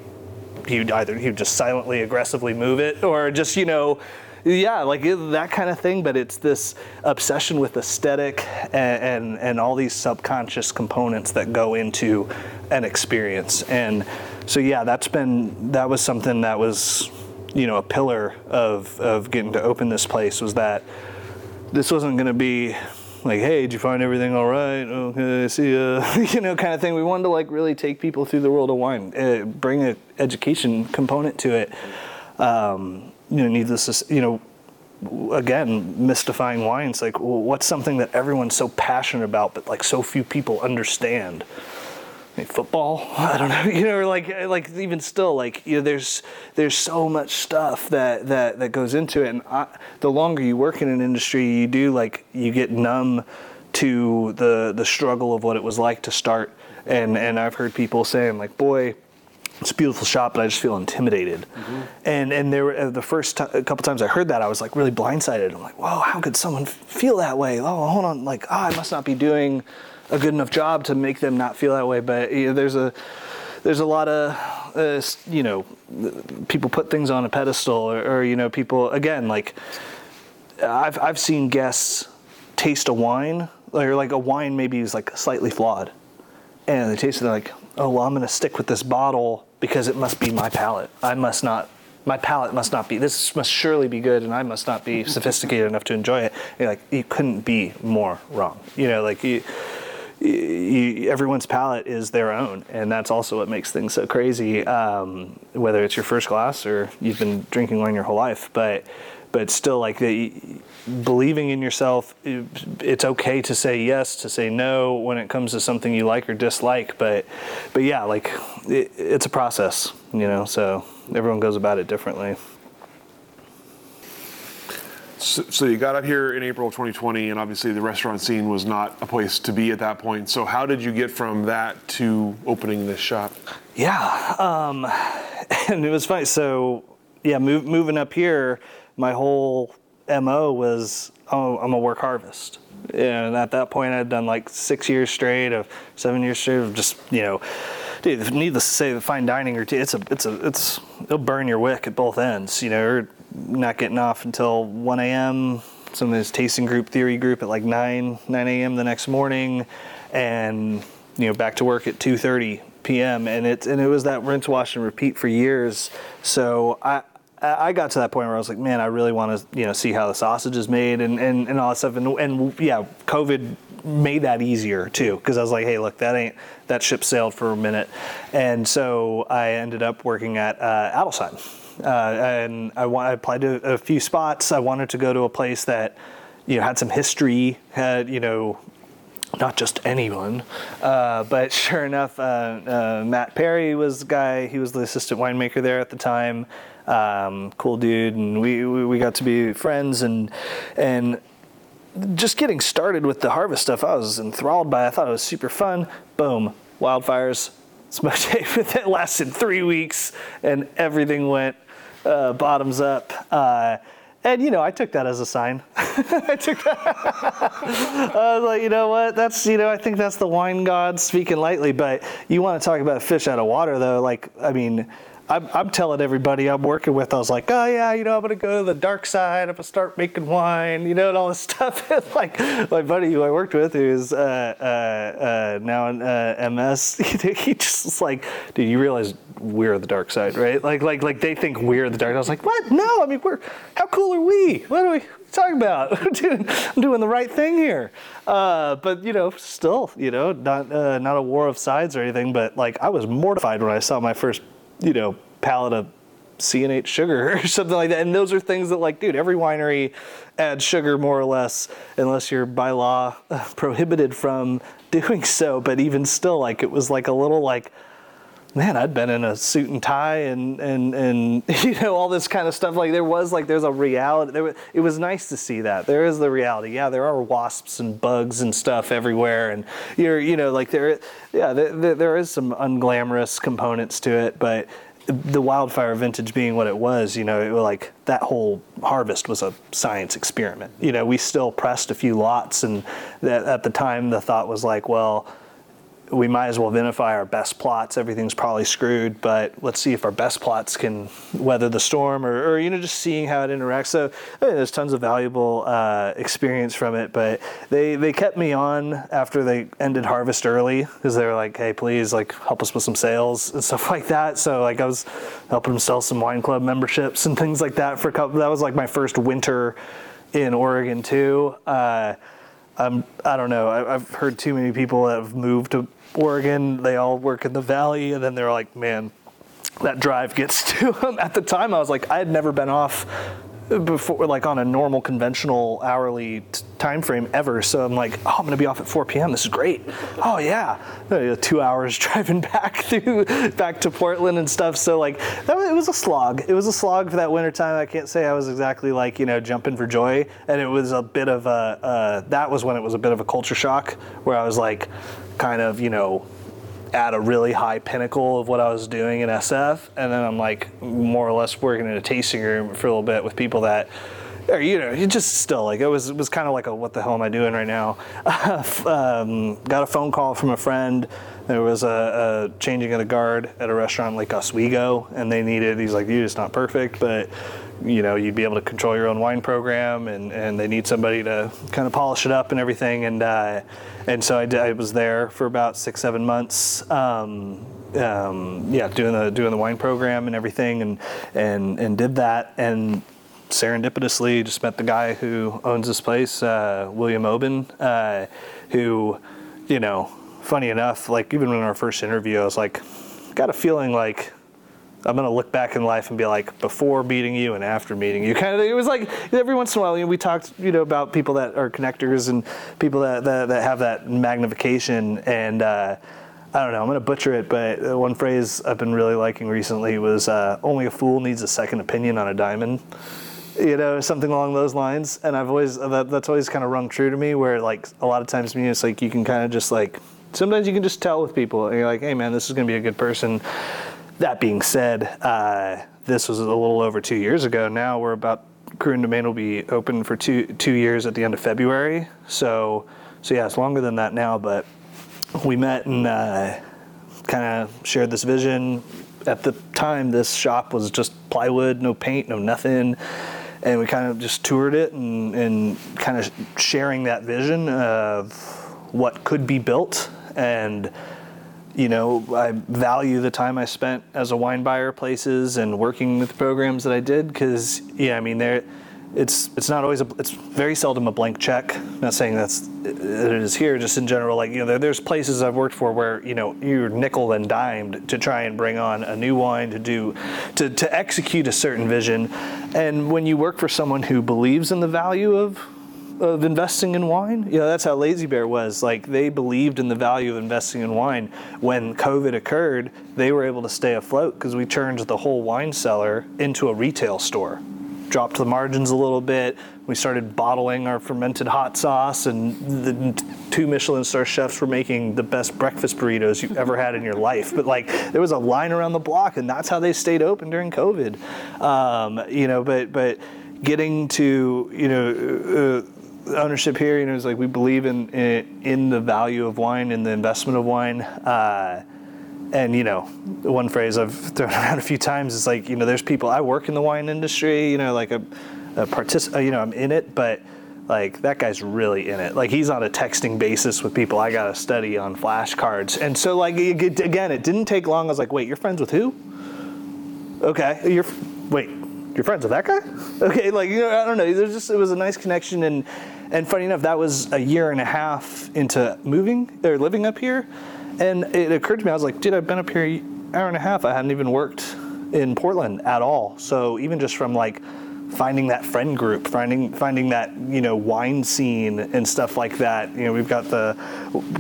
he'd either he'd just silently aggressively move it or just you know yeah like that kind of thing but it's this obsession with aesthetic and, and, and all these subconscious components that go into an experience. And so yeah that's been that was something that was you know a pillar of of getting to open this place was that this wasn't going to be like, hey, did you find everything all right? Okay, see ya. *laughs* you know, kind of thing. We wanted to like really take people through the world of wine, uh, bring an education component to it. Um, you know, needless to, you know, again, mystifying wine. It's like, what's something that everyone's so passionate about, but like so few people understand? Football *laughs* i don't know you know like like even still like you know there's there's so much stuff that that that goes into it and I, the longer you work in an industry you do like you get numb to the the struggle of what it was like to start. And and I've heard people saying like, boy, it's a beautiful shop, but I just feel intimidated. Mm-hmm. And and there were uh, the first t- a couple times I heard that, I was like really blindsided. I'm like, whoa, how could someone feel that way? Oh, hold on, like, oh, I must not be doing a good enough job to make them not feel that way. But you know, there's a there's a lot of uh, you know people put things on a pedestal, or, or you know people again like I've I've seen guests taste a wine or like a wine maybe is like slightly flawed, and they taste it like oh well I'm gonna stick with this bottle because it must be my palate. I must not my palate must not be this must surely be good and i must not be sophisticated enough to enjoy it You're like you couldn't be more wrong you know like you you, everyone's palate is their own, and that's also what makes things so crazy. Um, whether it's your first glass or you've been drinking wine your whole life, but but still, like the, believing in yourself, it's okay to say yes, to say no when it comes to something you like or dislike. But but yeah, like it, it's a process, you know. So everyone goes about it differently. So, so, you got up here in April of 2020, and obviously the restaurant scene was not a place to be at that point. So how did you get from that to opening this shop? Yeah, um, *laughs* and it was funny. So yeah, move, moving up here, my whole mo was oh, I'm gonna work harvest. And at that point, I'd done like six years straight of seven years straight of just you know dude, needless to say, the fine dining routine, it's a, it's a, it's, it'll burn your wick at both ends. You know, not getting off until 1 a.m. Some of this tasting group, theory group at like 9, 9 a.m. the next morning, and you know back to work at 2:30 p.m. And it and it was that rinse, wash, and repeat for years. So I. I got to that point where I was like, man, I really want to, you know, see how the sausage is made and, and, and all that stuff. And, and yeah, COVID made that easier too, because I was like, hey, look, that ain't that ship sailed for a minute, and so I ended up working at uh, Adelsheim uh, and I, I, applied to a few spots. I wanted to go to a place that you know had some history, had you know not just anyone, uh, but *laughs* sure enough, uh, uh, Matt Perry was the guy. He was the assistant winemaker there at the time. Um, cool dude, and we, we, we got to be friends and and just getting started with the harvest stuff. I was enthralled by. It. I thought it was super fun. Boom, wildfires. *laughs* Smoke tape that lasted three weeks, and everything went uh, bottoms up. Uh, and you know, I took that as a sign. *laughs* I took that. *laughs* I was like, you know what? That's you know, I think that's the wine god speaking lightly. But you want to talk about a fish out of water, though? Like, I mean, I'm, I'm, telling everybody I'm working with, I was like, oh yeah, you know, I'm gonna go to the dark side. I'm gonna start making wine, you know, and all this *laughs* stuff. *laughs* and like my buddy who I worked with, who's uh, uh, uh, now in uh, MS, *laughs* he just was like, dude, you realize we're the dark side, right? Like, like, like they think we're the dark. I was like, what? No, I mean, we're how cool are we? What are we talking about? I'm doing the right thing here. Uh, but you know, still, you know, not uh, not a war of sides or anything. But like, I was mortified when I saw my first you know, pallet of C&H sugar *laughs* or something like that. And those are things that, like, dude, every winery adds sugar more or less, unless you're by law *laughs* prohibited from doing so. But even still, like, it was like a little like, man, I'd been in a suit and tie and and and *laughs* you know all this kind of stuff. Like there was like there's a reality. There was, it was nice to see that. There is the reality. Yeah, there are wasps and bugs and stuff everywhere, and you're you know like there, yeah, there, there is some unglamorous components to it, but the wildfire vintage being what it was, you know, it was like that whole harvest was a science experiment. You know, we still pressed a few lots, and that, at the time the thought was like, well, we might as well vinify our best plots. Everything's probably screwed, but let's see if our best plots can weather the storm, or, or you know, just seeing how it interacts. So I mean, there's tons of valuable uh, experience from it. But they they kept me on after they ended harvest early because they were like, hey, please, like help us with some sales and stuff *laughs* like that. So like I was helping them sell some wine club memberships and things like that for a couple. That was like my first winter in Oregon too. Uh, I'm, I don't know. I, have heard too many people that have moved to Oregon. They all work in the valley, and then they're like, man, that drive gets *laughs* to them. At the time, I was like, I had never been off before like on a normal conventional hourly t- time frame ever. So i'm like oh i'm gonna be off at 4 p.m this is great. Oh yeah. Uh, two hours *laughs* driving back through back to portland and stuff. So like that was, it was a slog. It was a slog for that winter time i can't say i was exactly like you know jumping for joy. And it was a bit of a uh, that was when it was a bit of a culture shock where i was like kind of you know at a really high pinnacle of what I was doing in SF, and then I'm like more or less working in a tasting room for a little bit with people that. Or, you know, you just still like it was. It was kind of like a what the hell am I doing right now? *laughs* um, got a phone call from a friend. There was a, a changing of the guard at a restaurant in Lake Oswego, and they needed. He's like, "You just not perfect, but you know, you'd be able to control your own wine program, and, and they need somebody to kind of polish it up and everything." And uh, and so I, did, I was there for about six, seven months. Um, um, yeah, doing the doing the wine program and everything, and and and did that, and serendipitously just met the guy who owns this place, uh, William Oben, uh, who, you know, funny enough, like even in our first interview, I was like, got a feeling like I'm gonna look back in life and be like, before meeting you and after meeting you. Kind of, it was like every once in a while, you know, we talked, you know, about people that are connectors and people that that, that have that magnification. And uh, I don't know, I'm gonna butcher it, but one phrase I've been really liking recently was, uh, "Only a fool needs a second opinion on a diamond." You know, something along those lines. And I've always that, that's always kind of rung true to me. Where like a lot of times, me, it's like you can kind of just like sometimes you can just tell with people, and you're like, "Hey, man, this is gonna be a good person." That being said, uh, this was a little over two years ago. Now we're about Cru and Domaine will be open for two two years at the end of February. So so yeah, it's longer than that now. But we met and uh, kind of shared this vision. At the time, this shop was just plywood, no paint, no nothing. And we kind of just toured it and, and kind of sharing that vision of what could be built and you know, I value the time I spent as a wine buyer places and working with programs that I did because, yeah, I mean, there, it's it's not always a, it's very seldom a blank check. I'm not saying that's it is here, just in general. Like you know, there, there's places I've worked for where you know you're nickel and dimed to try and bring on a new wine to do to to execute a certain vision, and when you work for someone who believes in the value of of investing in wine. You know, that's how Lazy Bear was. Like they believed in the value of investing in wine. When COVID occurred, they were able to stay afloat because we turned the whole wine cellar into a retail store. Dropped the margins a little bit. We started bottling our fermented hot sauce, and the two Michelin star chefs were making the best breakfast burritos you've ever had in your life. But like, there was a line around the block, and that's how they stayed open during COVID. Um, you know, but but getting to you know. Uh, ownership here, you know, is like we believe in, in, the value of wine and the investment of wine. Uh, and you know, one phrase I've *laughs* thrown around a few times is like, you know, there's people I work in the wine industry, you know, like a, a partic- you know, I'm in it, but like that guy's really in it. Like he's on a texting basis with people I got to study on flashcards. And so like again, it didn't take long. I was like, wait, you're friends with who? Okay, you're wait, you're friends with that guy? *laughs* Okay, like you know, I don't know. There's just it was a nice connection and and funny enough, that was a year and a half into moving or living up here. And it occurred to me, I was like, dude, I've been up here an hour and a half. I hadn't even worked in Portland at all. So even just from like finding that friend group, finding finding that you know wine scene and stuff like that. You know, we've got the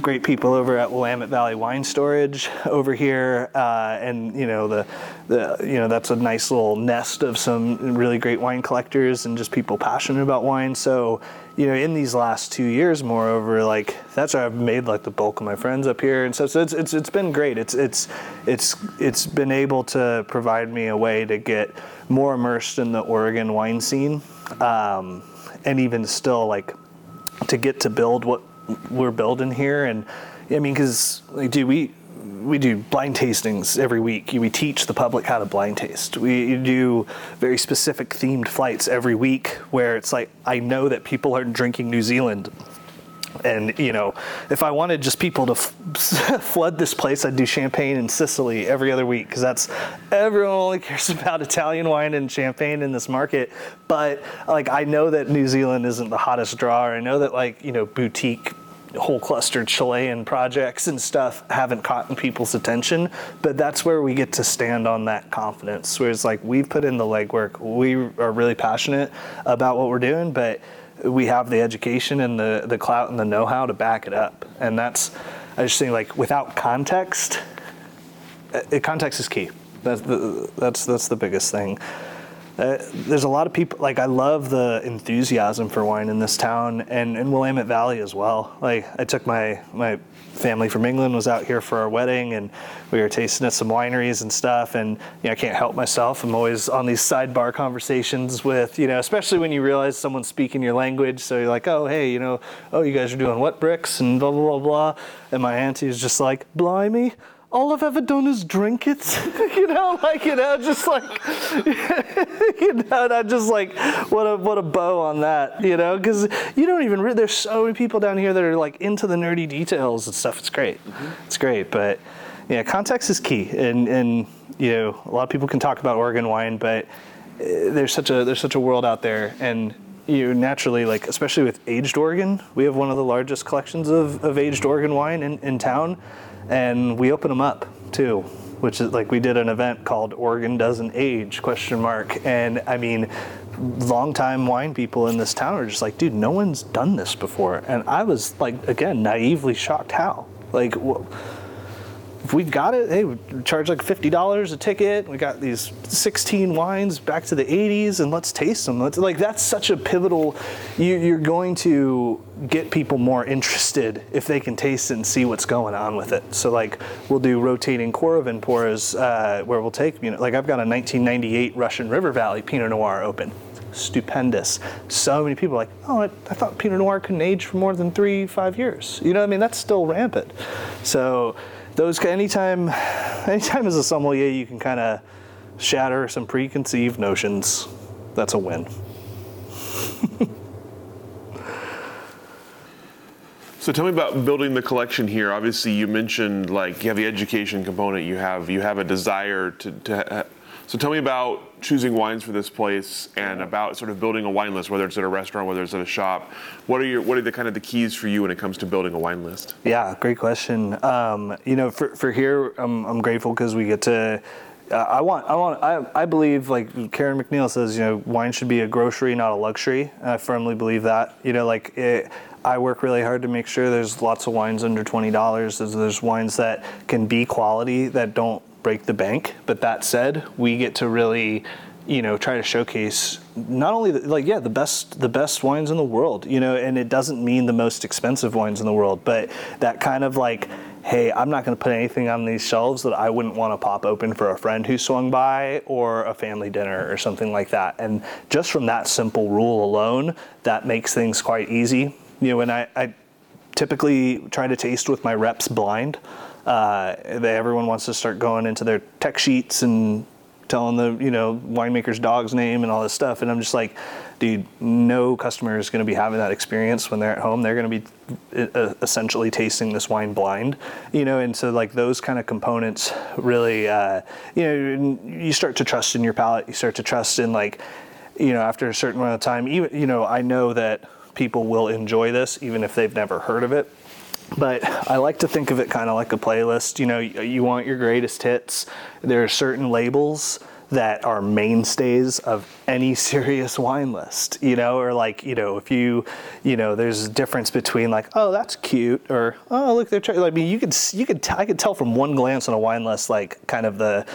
great people over at Willamette Valley Wine Storage over here, uh, and you know the the you know that's a nice little nest of some really great wine collectors and just people passionate about wine. So you know, in these last two years, moreover, like that's where I've made like the bulk of my friends up here and stuff. So it's it's it's been great. It's it's it's it's been able to provide me a way to get more immersed in the Oregon wine scene, um, and even still like to get to build what we're building here. And I mean, because like, dude, we we do blind tastings every week. We teach the public how to blind taste. We do very specific themed flights every week where it's like, I know that people aren't drinking New Zealand. And, you know, if I wanted just people to f- *laughs* flood this place, I'd do champagne in Sicily every other week because that's everyone only cares *laughs* about Italian wine and champagne in this market. But, like, I know that New Zealand isn't the hottest draw. I know that, like, you know, boutique whole clustered Chilean projects and stuff haven't caught people's attention. But that's where we get to stand on that confidence. Where it's like we've put in the legwork, we are really passionate about what we're doing, but we have the education and the the clout and the know-how to back it up. And that's I just think like without context, uh, context is key. That's the that's that's the biggest thing. Uh, there's a lot of people like I love the enthusiasm for wine in this town and in Willamette Valley as well. Like I took my my family from England was out here for our wedding and we were tasting at some wineries and stuff and you know, I can't help myself. I'm always on these sidebar conversations with, you know, especially when you realize someone's speaking your language. So you're like, oh, hey, you know, oh, you guys are doing what bricks and blah, blah, blah, blah. And my auntie is just like, blimey, all I've ever done is drink it. *laughs* you know, like, you know, just like, *laughs* you know, not just like, what a, what a bow on that, you know, because you don't even, re- there's so many people down here that are like into the nerdy details and stuff. It's great. Mm-hmm. It's great. But yeah, context is key. And, and, you know, a lot of people can talk about Oregon wine, but eh, there's such a, there's such a world out there. And, you naturally like especially with aged Oregon, we have one of the largest collections of, of aged Oregon wine in, in town and we open them up too which is like we did an event called Oregon doesn't age question mark. And I mean longtime wine people in this town are just like dude no one's done this before. And I was like again naively shocked how. Like if we've got it, hey, we charge like fifty dollars a ticket. We got these sixteen wines back to the '80s, and let's taste them. Let's, like that's such a pivotal. You, you're going to get people more interested if they can taste and see what's going on with it. So like we'll do rotating Coravin pours uh, where we'll take you know like I've got a 1998 Russian River Valley Pinot Noir open stupendous. So many people are like, oh, I, I, thought Pinot Noir couldn't age for more than three, five years. You know, I mean, that's still rampant. So those anytime anytime as a sommelier you can kind of shatter some preconceived notions that's a win. *laughs* So tell me about building the collection here. Obviously you mentioned like you have the education component you have you have a desire to, to so tell me about choosing wines for this place and about sort of building a wine list, whether it's at a restaurant, whether it's at a shop. What are your what are the kind of the keys for you when it comes to building a wine list? Yeah, great question. Um, you know, for, for here, I'm, I'm grateful because we get to uh, I want, I want, I, I believe, like Karen MacNeil says, you know, wine should be a grocery, not a luxury. I firmly believe that. You know, like it, I work really hard to make sure there's lots of wines under twenty dollars. There's, there's wines that can be quality that don't break the bank. But that said, we get to really you know try to showcase not only the, like yeah the best the best wines in the world you know and it doesn't mean the most expensive wines in the world but that kind of like hey i'm not going to put anything on these shelves that i wouldn't want to pop open for a friend who swung by or a family dinner or something like that. And just from that simple rule alone that makes things quite easy. You know and i, I typically try to taste with my reps blind uh, they, everyone wants to start going into their tech sheets and telling the you know winemaker's dog's name and all this stuff. And i'm just like dude no customer is going to be having that experience when they're at home. They're going to be essentially tasting this wine blind you know? And so like those kind of components really uh, you know you start to trust in your palate. You start to trust in like you know after a certain amount of time even you know i know that people will enjoy this even if they've never heard of it but I like to think of it kind of like a playlist. You know, you want your greatest hits. There are certain labels that are mainstays of any *laughs* serious wine list, you know, or like, you know, if you, you know, there's a difference between like, oh, that's cute, or oh, look, they're trying. I mean, you could, you could, t- I could tell from one glance on a wine list, like, kind of the,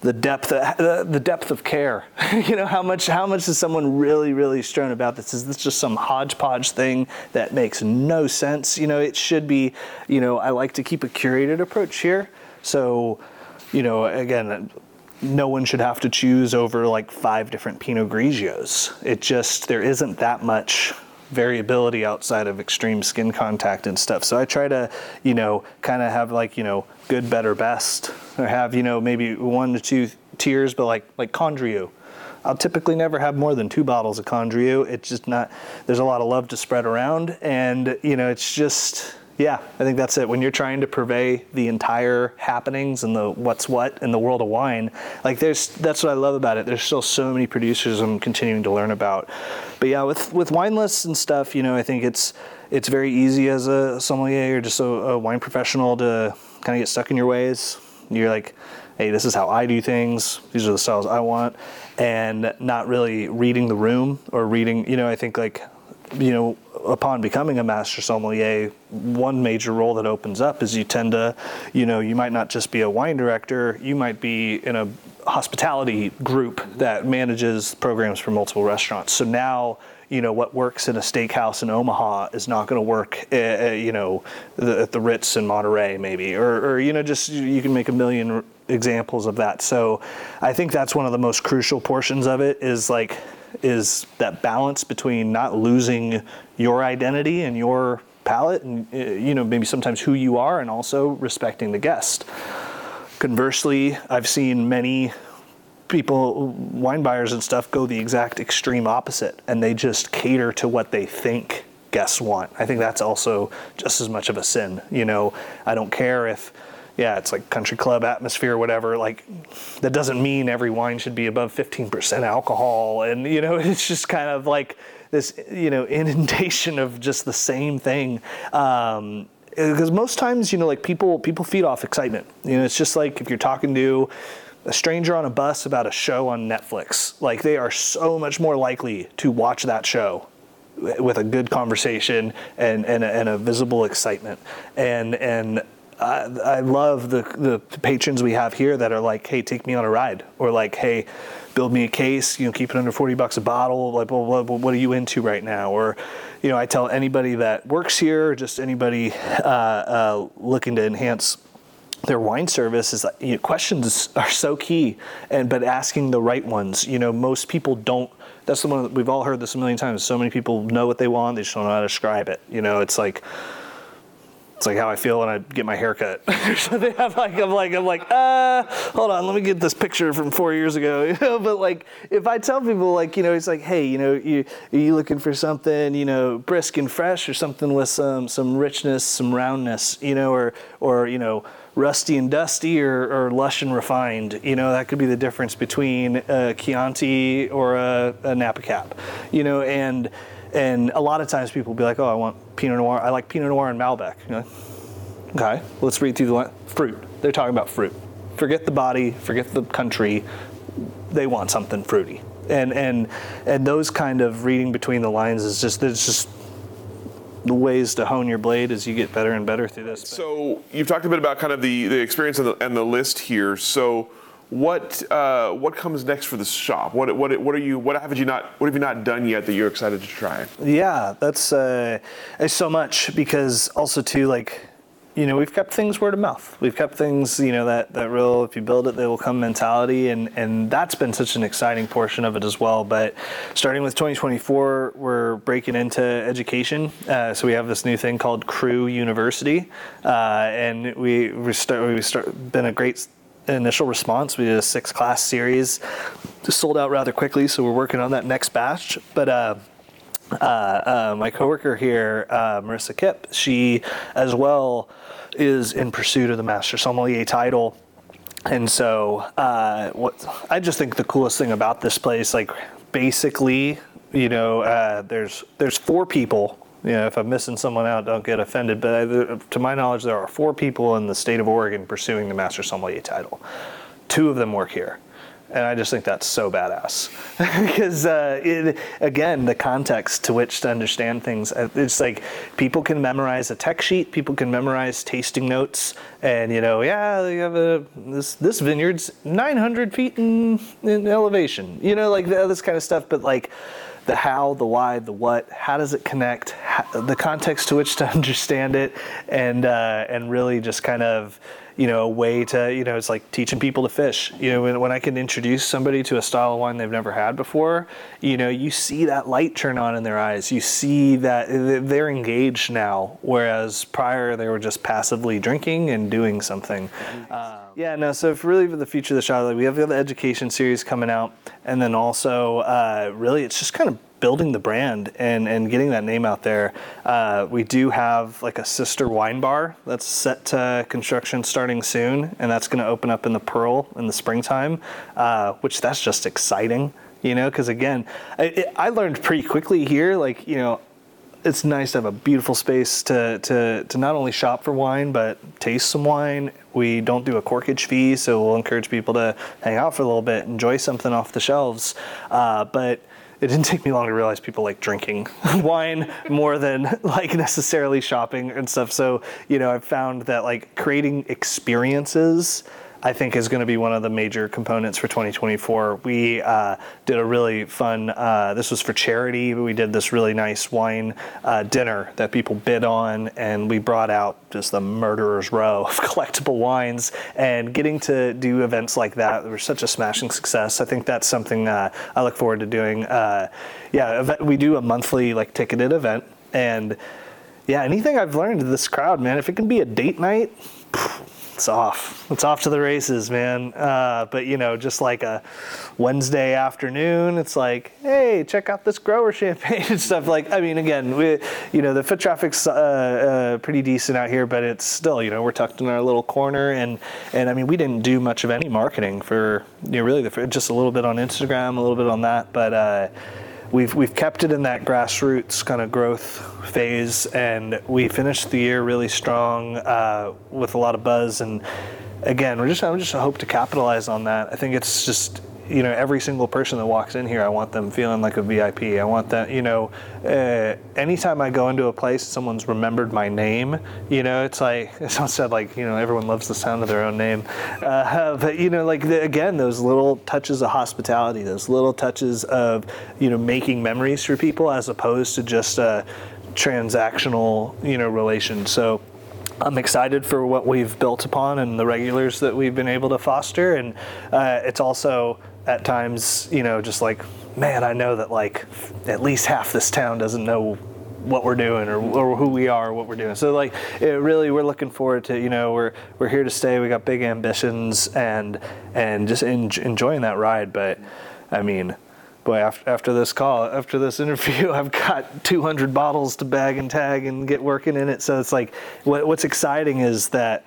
the depth uh, the, the depth of care. *laughs* You know how much how much is someone really really stern about this? Is this just some hodgepodge thing that makes no sense? You know it should be you know i like to keep a curated approach here. So you know again no one should have to choose over like five different pinot grigios. It just there isn't that much variability outside of extreme skin contact and stuff. So I try to, you know, kind of have like, you know, good, better, best, or have, you know, maybe one to two tiers, but like like Condrieu. I'll typically never have more than two bottles of Condrieu. It's just not. There's a lot of love to spread around, and you know, it's just Yeah, I think that's it. When you're trying to purvey the entire happenings and the what's what in the world of wine, like there's that's what I love about it. There's still so many producers I'm continuing to learn about. But yeah, with with wine lists and stuff, you know, I think it's it's very easy as a sommelier or just a, a wine professional to kind of get stuck in your ways. You're like, hey, this is how I do things. These are the styles I want, and not really reading the room or reading. You know, I think like you know, upon becoming a master sommelier, one major role that opens up is you tend to, you know, you might not just be a wine director, you might be in a hospitality group that manages programs for multiple restaurants. So now, you know, what works in a steakhouse in Omaha is not going to work, uh, you know, the, at the Ritz in Monterey, maybe, or, or, you know, just you can make a million examples of that. So I think that's one of the most crucial portions of it is like, is that balance between not losing your identity and your palate and uh, you know maybe sometimes who you are and also respecting the guest conversely i've seen many people wine buyers and stuff go the exact extreme opposite and they just cater to what they think guests want i think that's also just as much of a sin you know i don't care if yeah, it's like country club atmosphere, whatever. Like, that doesn't mean every wine should be above 15% alcohol. And, you know, *laughs* it's just kind of like this, you know, inundation of just the same thing. Um, because most times, you know, like people people feed off excitement. You know, it's just like if you're talking to a stranger on a bus about a show on Netflix, like they are so much more likely to watch that show with a good conversation and and a, and a visible excitement. And and I, I love the the patrons we have here that are like, hey, take me on a ride, or like, hey, build me a case, you know, keep it under 40 bucks a bottle. Like, well, what, what are you into right now? Or, you know, I tell anybody that works here, or just anybody uh, uh, looking to enhance their wine service is you know, questions are so key and but asking the right ones. You know most people don't that's the one that we've all heard this a million times. So many people know what they want they just don't know how to describe it. You know it's like it's like how I feel when I get my hair cut. so *laughs* they have like I'm like I'm like uh hold on let me get this picture from four years ago. *laughs* But like if I tell people like you know it's like hey you know you are you looking for something you know brisk and fresh or something with some some richness some roundness you know or or you know rusty and dusty or, or lush and refined you know that could be the difference between a Chianti or a, a Napa Cap you know and and a lot of times people be like, oh, I want Pinot Noir. I like Pinot Noir and Malbec. You know? Okay, let's read through the line. fruit. They're talking about fruit. Forget the body, forget the country. They want something fruity. And and and those kind of reading between the lines is just it's just ways to hone your blade as you get better and better through this. So you've talked a bit about kind of the, the experience and the, and the list here. So what uh, what comes next for the shop? What what what are you what have you not what have you not done yet that you're excited to try? Yeah, that's uh, so much because also too like you know we've kept things word of mouth. We've kept things you know that that real if you build it they will come mentality and and that's been such an exciting portion of it as well. But starting with 2024, we're breaking into education. Uh, so we have this new thing called Cru University, uh, and we we start we start been a great initial response. We did a six class series, just sold out rather quickly, so we're working on that next batch. But uh, uh, uh, my coworker here, uh, Marissa Kipp, she as well is in pursuit of the Master Sommelier title. And so, uh, what I just think the coolest thing about this place, like basically, you know, uh, there's there's four people you know, if I'm missing someone out, don't get offended. But I, to my knowledge, there are four people in the state of Oregon pursuing the Master Sommelier title. Two of them work here. And I just think that's so badass *laughs* because, uh, it, again, the context to which to understand things. Uh, it's like people can memorize a tech sheet, people can memorize tasting notes, and you know, yeah, you have a this this vineyard's 900 feet in, in elevation. You know, like this kind of stuff. But like, the how, the why, the what, how does it connect, how, the context to which to *laughs* understand it, and uh, and really just kind of you know a way to you know it's like teaching people to fish. You know when, when I can introduce somebody to a style of wine they've never had before, you know you see that light turn on in their eyes. You see that they're engaged now, whereas prior they were just passively drinking and doing something. Uh, yeah, no. So for really for the future of the shot, like we have the education series coming out, and then also uh, really it's just kind of building the brand and, and getting that name out there. Uh, we do have like a sister wine bar that's set to construction starting soon, and that's going to open up in the Pearl in the springtime, uh, which that's just exciting, you know, because again, I, I learned pretty quickly here, like, you know, it's nice to have a beautiful space to, to, to not only shop for wine, but taste some wine. We don't do a corkage fee, so we'll encourage people to hang out for a little bit, enjoy something off the shelves. Uh, but it didn't take me long to realize people like drinking *laughs* wine more than like necessarily shopping and stuff. So, you know, I've found that like creating experiences I think is going to be one of the major components for 2024. We uh, did a really fun, uh, this was for charity. We did this really nice wine uh, dinner that people bid on, and we brought out just the murderer's row of *laughs* collectible wines. And getting to do events like that were such a smashing success. I think that's something uh, I look forward to doing. Uh, yeah, we do a monthly like ticketed event, and yeah, anything I've learned to this crowd, man, if it can be a date night, it's off. It's off to the races, man. Uh, but you know, just like a Wednesday afternoon, it's like, hey, check out this grower *laughs* champagne and stuff. Like, I mean, again, we, you know, the foot traffic's uh, uh, pretty decent out here, but it's still, you know, we're tucked in our little corner, and and I mean, we didn't do much of any marketing for, you know, really the, just a little bit on Instagram, a little bit on that, but uh, we've we've kept it in that grassroots kind of growth phase, and we finished the year really strong uh, with a lot of buzz. And again, we're just I'm just hope to capitalize on that. I think it's just you know, every single person that walks in here, I want them feeling like a VIP. I want that, you know, uh, anytime I go into a place, someone's remembered my name. You know, it's like *laughs* someone said, like, you know, everyone loves the sound of their own name. Uh, *laughs* but you know, like the, again, those little touches of hospitality, those little touches of, you know, making memories for people as opposed to just a transactional, you know, relation. So. I'm excited for what we've built upon and the regulars that we've been able to foster. And uh, it's also at times, you know, just like, man, I know that like at least half this town doesn't know what we're doing or, or who we are, or what we're doing. So like, it really, we're looking forward to, you know, we're we're here to stay. We got big ambitions and and just en- enjoying that ride. But I mean, boy, after, after this call, after this *laughs* interview, I've got 200 bottles to bag and tag and get working in it. So it's like, what, what's exciting is that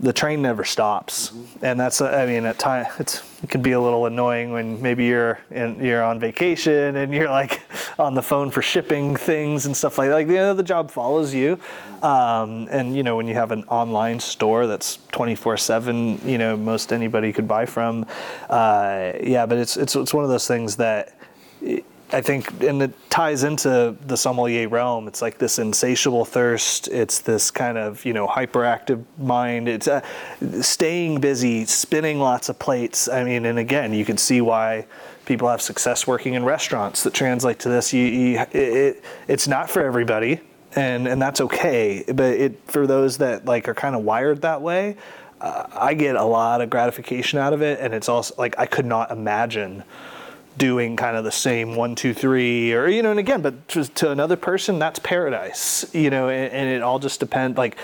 the train never stops, mm-hmm. and that's I mean at time it can be a little annoying when maybe you're in, you're on vacation and you're like *laughs* on the phone for shipping things and stuff like that. Like you know, the job follows you, um, and you know when you have an online store that's 24/7, you know most anybody could buy from. Uh, yeah, but it's it's it's one of those things that. It, I think, and it ties into the sommelier realm. It's like this insatiable thirst. It's this kind of you know hyperactive mind. It's uh, staying busy, spinning lots of plates. I mean, and again, you can see why people have success working in restaurants that translate to this. You, you, it, it's not for everybody, and and that's okay. But it for those that like are kind of wired that way. Uh, I get a lot of gratification out of it, and it's also like I could not imagine doing kind of the same one, two, three, or you know, and again, but to, to another person, that's paradise, you know, and, and it all just depends. Like,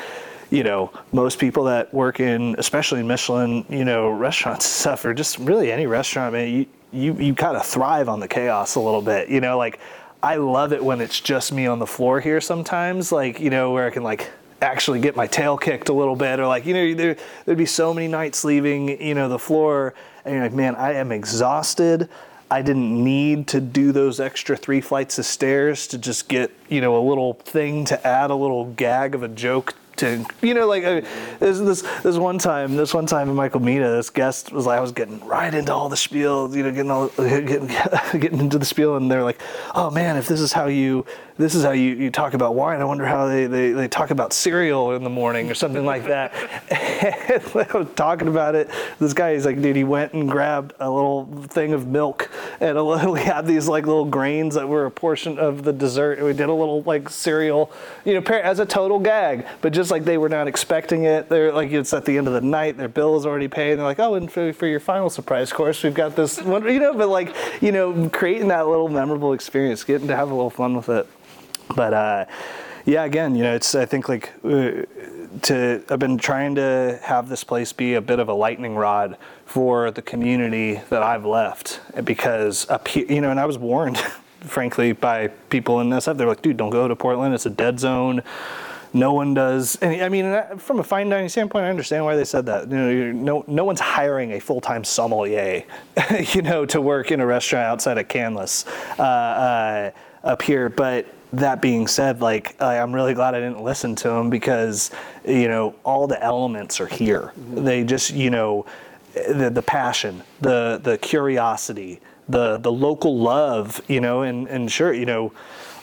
you know, most people that work in, especially in Michelin, you know, *laughs* restaurants stuff, or just really any restaurant, man, you you you kind of thrive on the chaos a little bit, you know, like. I love it when it's just me on the floor here sometimes, like, you know, where I can like actually get my tail kicked a little bit or like, you know, there, there'd be so many nights leaving, you know, the floor and you're like, man, I am exhausted. I didn't need to do those extra three flights of stairs to just get, you know, a little thing to add a little gag of a joke to you know like this this this one time this one time in Michael Mina this guest was like I was getting right into all the spiel you know getting all *laughs* getting getting into the spiel and they're like oh man if this is how you this is how you, you talk about wine I wonder how they, they, they talk about cereal in the morning or something like that *laughs* I was talking about it this guy he's like dude he went and grabbed a little thing of milk and a, we *laughs* had these like little grains that were a portion of the dessert and we did a little like cereal you know as a total gag but just just like they were not expecting it. They're like it's at the end of the night, their bill is already paid. And they're like, oh, and for, for your final surprise course, we've got this one, *laughs* you know. But like, you know, creating that little memorable experience, getting to have a little fun with it. But uh, yeah, again, you know, it's I think like. Uh, to I've been trying to have this place be a bit of a lightning rod for the community that I've left because up here, you know, and I was warned *laughs* frankly, by people in SF. They're like, dude, don't go to Portland. It's a dead zone. No one does. And I mean, from a fine dining standpoint, I understand why they said that. You know, no, no one's hiring a full-time sommelier, *laughs* you know, to work in a restaurant outside of Canlis uh, uh, up here. But that being said, like I'm really glad I didn't listen to them because you know all the elements are here. Mm-hmm. They just you know the the passion, the the curiosity, the the local love, you know, and and sure, you know.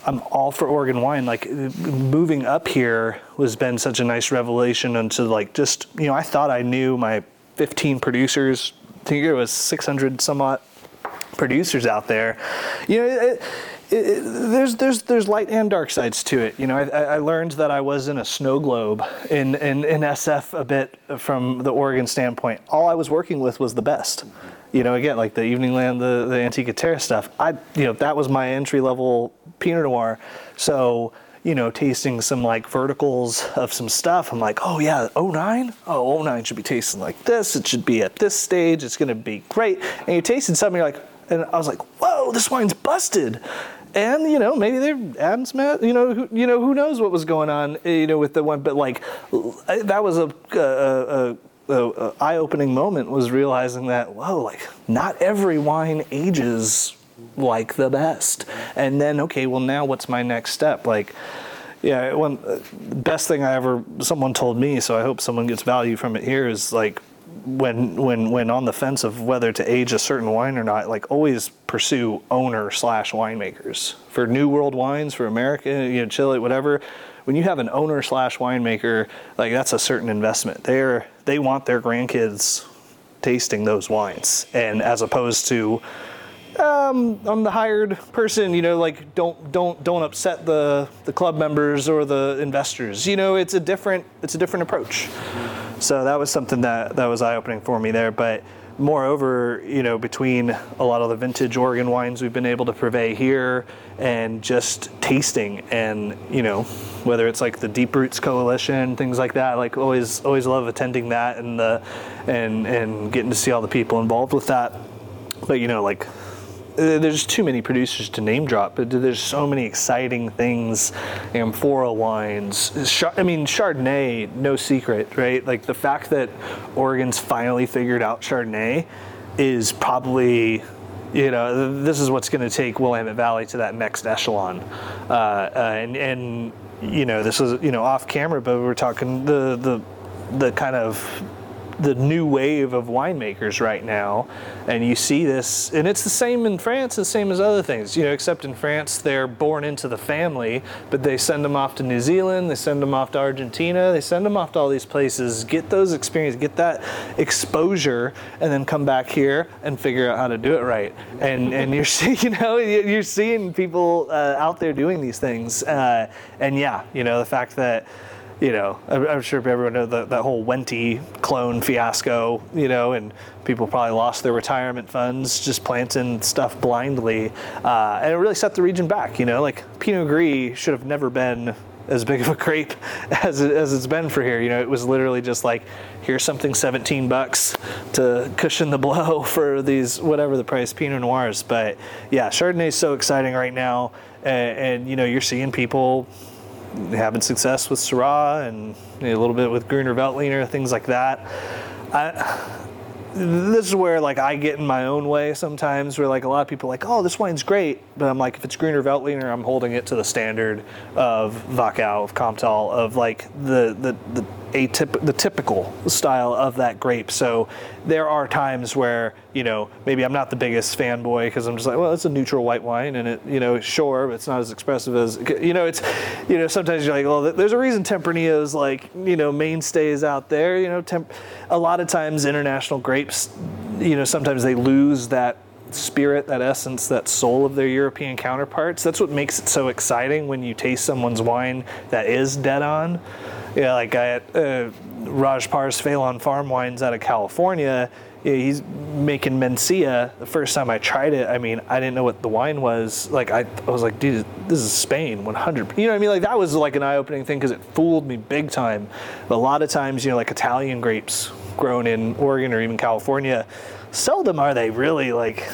I'm all for Oregon wine. Like moving up here has been such a nice revelation into like just you know I thought I knew my 15 producers. I think it was 600 somewhat producers out there. You know, it, there's there's there's light and dark sides to it. You know, I, I, learned that I was in a snow globe in, in in SF a bit from the Oregon standpoint. All I was working with was the best. You know, again, like the Evening Land, the the Antica Terra stuff. I you know that was my entry level Pinot Noir. So you know, tasting some like verticals of some stuff. I'm like, oh yeah, 09? Oh, 09 should be tasting like this. It should be at this stage. It's going to be great. And you're tasting something, you're like, and I was like, whoa, this wine's busted and you know maybe they're Adams Matt, you know, who, you know who knows what was going on, you know, with the one, but like that was a, a, a, eye-opening moment was realizing that whoa, like not every wine ages like the best, and then okay, well now what's my next step, like. Yeah, one uh, best thing I ever someone told me, so I hope someone gets value from it here is like when when when on the fence of whether to age a certain wine or not, like always pursue owner slash winemakers for New World wines for America, you know, Chile, whatever. When you have an owner slash winemaker, like that's a certain investment. They're they want their grandkids tasting those wines, and as opposed to um, I'm the hired person, you know, like don't don't don't upset the the club members or the investors. You know, it's a different it's a different approach. So that was something that, that was eye opening for me there. But moreover, you know, between a lot of the vintage Oregon wines we've been able to purvey here and just tasting and, you know, whether it's like the Deep Roots Coalition, things like that, like always always love attending that and the and and getting to see all the people involved with that. But you know, like there's too many producers to name drop, but there's so many exciting things. Amphora wines. I mean, Chardonnay, no secret, right? Like the fact that Oregon's finally figured out Chardonnay is probably you know, this is what's going to take Willamette Valley to that next echelon. Uh, uh, and, and, you know, this is, you know, off camera, but we're talking the, the, the kind of the new wave of winemakers right now, and you see this, and it's the same in France, the same as other things, you know, except in France they're born into the family, but they send them off to New Zealand, they send them off to Argentina, they send them off to all these places, get those experience, get that exposure, and then come back here and figure out how to do it right. And and you're *laughs* seeing, you know, you're seeing people uh, out there doing these things, uh, and yeah, you know, the fact that you know, I'm, sure everyone knows that, that whole Wente clone fiasco, you know, and people probably lost their retirement funds just planting stuff blindly. Uh, and it really set the region back, you know, like Pinot Gris should have never been as big of a crepe *laughs* as, it, as it's been for here. You know, it was literally just like, here's something 17 bucks to cushion the blow *laughs* for these, whatever the price Pinot Noirs. But yeah, Chardonnay is so exciting right now. And, and, you know, you're seeing people having success with Syrah and a little bit with Gruner Veltliner, things like that. I, this is where like I get in my own way sometimes where like a lot of people are like, oh, this wine's great. But I'm like, if it's Gruner Veltliner, I'm holding it to the standard of Wachau, of Kamptal, of like the, the, the atyp- the typical style of that grape. So there are times where you know maybe I'm not the biggest fanboy because I'm just like, well, it's a neutral white wine, and it you know sure, but it's not as expressive as you know. It's you know sometimes you're like, well, there's a reason Tempranillo is like you know mainstays out there. You know, temp- a lot of times international grapes, you know, sometimes they lose that spirit, that essence, that soul of their European counterparts. That's what makes it so exciting when you taste someone's wine that is dead on. Yeah, like I uh, Raj Parr's Phelan Farm Wines out of California. He's making Mencia. The first time I tried it, I mean, I didn't know what the wine was. Like, I, I was like, dude, this is Spain, 100. You know what I mean? Like, that was like an eye opening thing because it fooled me big time. But a lot of times, you know, like Italian grapes grown in Oregon or even California, seldom are they really like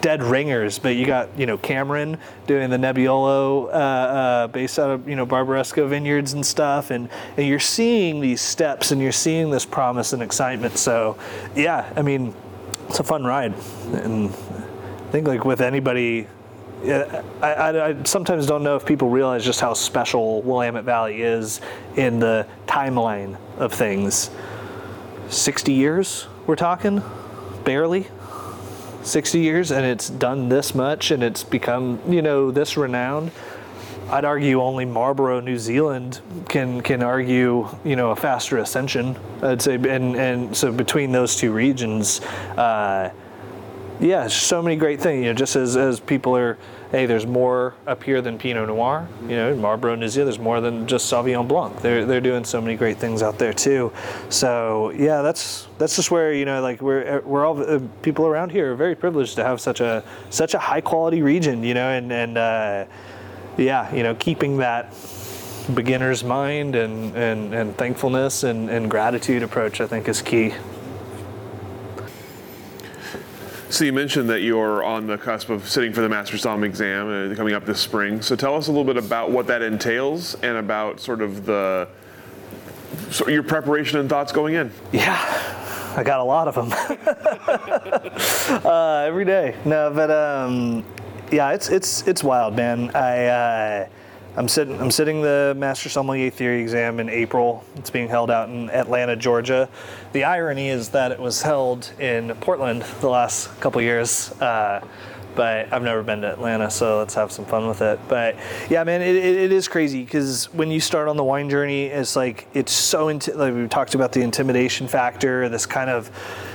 dead ringers, but you got you know Cameron doing the Nebbiolo uh, uh, based out of you know Barbaresco vineyards and stuff, and and you're seeing these steps and you're seeing this promise and excitement. So yeah, I mean, it's a fun ride, and I think like with anybody. I, I, I sometimes don't know if people realize just how special Willamette Valley is in the timeline of things. 60 years, we're talking? Barely? 60 years and it's done this much and it's become, you know, this renowned. I'd argue only Marlborough, New Zealand can can argue, you know, a faster ascension. I'd say, and and so between those two regions, uh, yeah, so many great things. You know, just as as people are hey, there's more up here than Pinot Noir. You know, Marlborough, Zealand, there's more than just Sauvignon Blanc. They're they're doing so many great things out there too. So yeah, that's that's just where you know, like we're we're all uh, people around here are very privileged to have such a such a high quality region. You know, and and uh, yeah, you know, keeping that beginner's mind and, and, and thankfulness and, and gratitude approach, I think, is key. So you mentioned that you're on the cusp of sitting for the Master Somm exam uh, coming up this spring. So tell us a little bit about what that entails and about sort of the your preparation and thoughts going in. Yeah, I got a lot of them *laughs* uh, every day. No, but um, yeah, it's it's it's wild, man. I. Uh, I'm sitting. I'm sitting the Master Sommelier Theory exam in April. It's being held out in Atlanta, Georgia. The irony is that it was held in Portland the last couple years, uh, but I've never been to Atlanta, so let's have some fun with it. But yeah, man, it, it, it is crazy because when you start on the wine journey, it's like it's so. Inti- like we talked about the intimidation factor, this kind of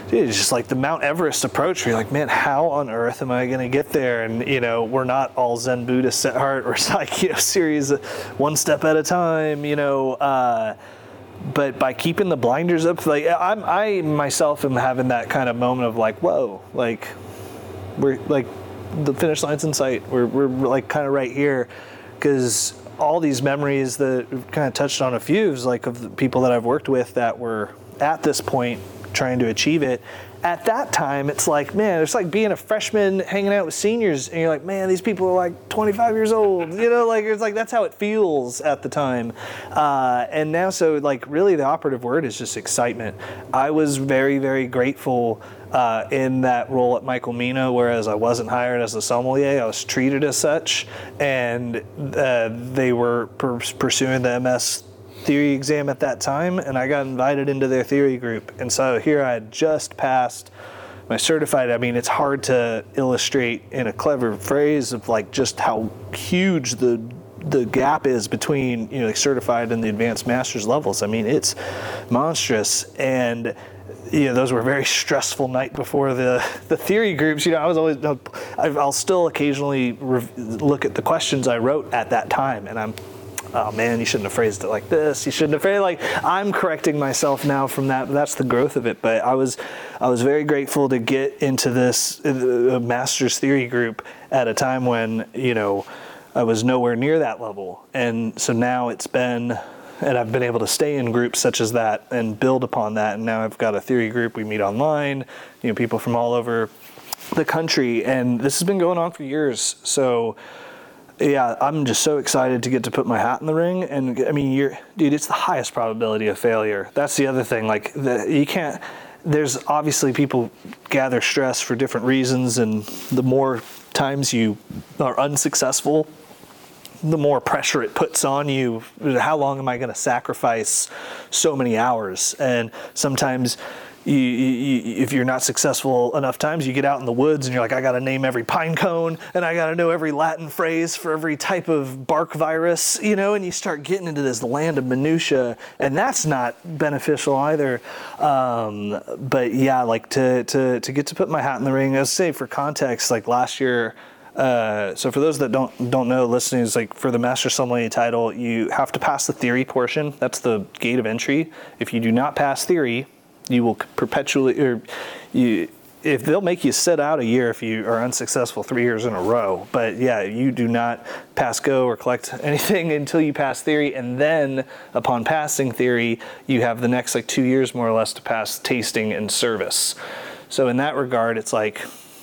dude, it's just like the Mount Everest approach. Where you're like, man, how on earth am I going to get there? And you know, we're not all Zen Buddhists at heart. *laughs* We're like, you know, series one step at a time. You know. Uh, but by keeping the blinders up, like I'm, I myself am having that kind of moment of like, whoa, like we're like the finish line's in sight. We're we're like kind of right here, because all these memories that kind of touched on a few is like of the people that I've worked with that were at this point trying to achieve it. At that time, it's like, man, it's like being a freshman hanging out with seniors, and you're like, man, these people are like 25 years old. You know, like it's like that's how it feels at the time. Uh, and now, so like, really, the operative word is just excitement. I was very, very grateful uh, in that role at Michael Mina, whereas I wasn't hired as a sommelier, I was treated as such, and uh, they were per- pursuing the MS theory exam at that time, and I got invited into their theory group. And so here I had just passed my certified. I mean, it's hard to illustrate in a clever phrase of like just how huge the the gap is between you know like certified and the advanced master's levels. I mean, it's monstrous and you know, those were very stressful night before the, the theory groups. You know, I was always, I'll still occasionally look at the questions I wrote at that time, and I'm oh man, you shouldn't have phrased it like this. You shouldn't have phrased like I'm correcting myself now from that. That's the growth of it. But I was I was very grateful to get into this uh, master's theory group at a time when you know I was nowhere near that level, and so now it's been. And I've been able to stay in groups such as that and build upon that. And now I've got a theory group. We meet online, you know, people from all over the country. And this has been going on for years. So yeah, I'm just so excited to get to put my hat in the ring. And I mean, you're, dude, it's the highest probability of failure. That's the other thing. Like, the, you can't. There's obviously people gather stress for different reasons, and the more times you are unsuccessful, the more pressure it puts on you. How long am I going to sacrifice so many hours? And sometimes you, you, if you're not successful enough times, you get out in the woods and you're like, I got to name every pine cone and I got to know every Latin phrase for every type of bark virus, you know, and you start getting into this land of minutia, and that's not beneficial either. Um, but yeah, like to, to, to get to put my hat in the ring, I say for context, like last year, uh, so for those that don't don't know, listening is like for the master sommelier title, you have to pass the theory portion. That's the gate of entry. If you do not pass theory, you will perpetually or you if they'll make you sit out a year if you are unsuccessful three years in a row. But yeah, you do not pass go or collect *laughs* anything until you pass theory, and then upon passing theory, you have the next like two years more or less to pass tasting and service. So in that regard, it's like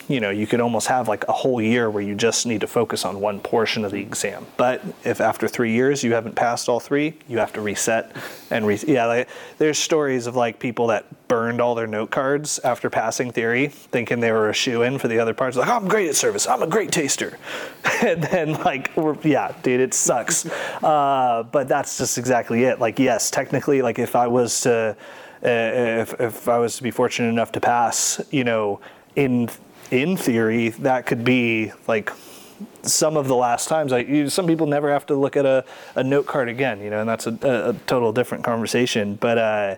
you know, you could almost have like a whole year where you just need to focus on one portion of the exam. But if after three years you haven't passed all three, you have to reset and re- yeah, like, there's stories of like people that burned all their note cards after passing theory, thinking they were a shoe in for the other parts. Like, oh, I'm great at service. I'm a great taster. *laughs* and then like, yeah, dude, it sucks. Uh, but that's just exactly it. Like, yes, technically, like if I was to, uh, if, if I was to be fortunate enough to pass, you know, in in theory, that could be like some of the last times. Like you, some people never have to look at a, a note card again, you know, and that's a, a, a total different conversation. But uh,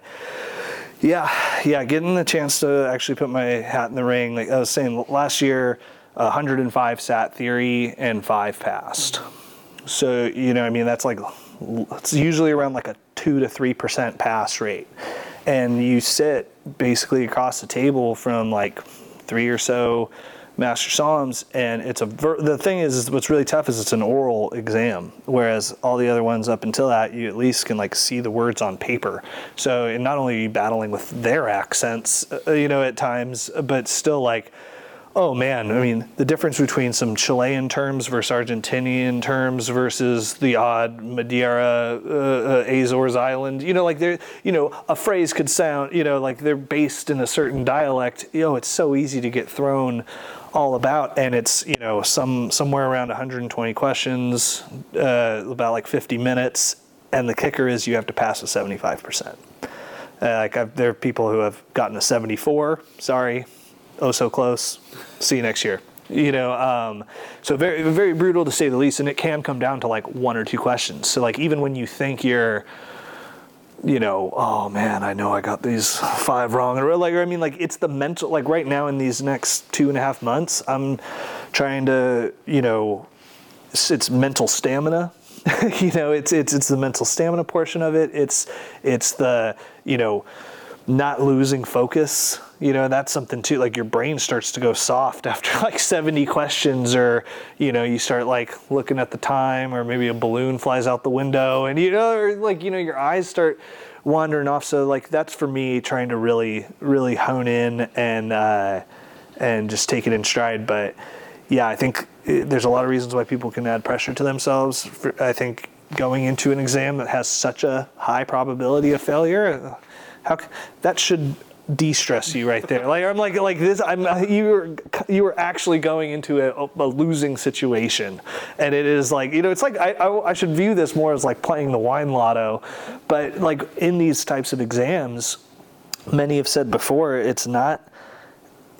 yeah, yeah, getting the chance to actually put my hat in the ring. Like I was saying last year, 105 sat theory and five passed. So you know, I mean, that's like it's usually around like a two to three percent pass rate, and you sit basically across the table from like three or so master somms and it's a ver- the thing is, is what's really tough is it's an oral exam whereas all the other ones up until that you at least can like see the words on paper. So and not only are you battling with their accents uh, you know at times but still like Oh man, I mean the difference between some Chilean terms versus Argentinian terms versus the odd Madeira, uh, uh, Azores Island. You know, like they're, you know, a phrase could sound, you know, like they're based in a certain dialect. You know, it's so easy to get thrown all about, and it's you know some somewhere around 120 questions, uh, about like 50 minutes, and the kicker is you have to pass a 75 percent. Uh, like I've, there are people who have gotten a 74. Sorry, oh so close. See you next year. You know, um, so very very brutal to say the least, and it can come down to like one or two questions. So like even when you think you're you know, oh man, I know I got these five wrong. Or like, I mean, like it's the mental. Like right now in these next two and a half months, I'm trying to, you know, it's, it's mental stamina. *laughs* you know, it's it's it's the mental stamina portion of it. It's it's the you know not losing focus you know that's something too like your brain starts to go soft *laughs* after like 70 questions or you know you start like looking at the time or maybe a balloon flies out the window and you know or like you know your eyes start wandering off. So like that's for me trying to really really hone in and uh, and just take it in stride. But yeah i think uh, there's a lot of reasons why people can add pressure to themselves i think going into an exam that has such a high probability of failure how that should de-stress you right there. Like I'm like like this. I'm you were you were actually going into a, a, losing situation, and it is like you know it's like I, I, I should view this more as like playing the wine lotto, but like in these types of exams, many have said before it's not.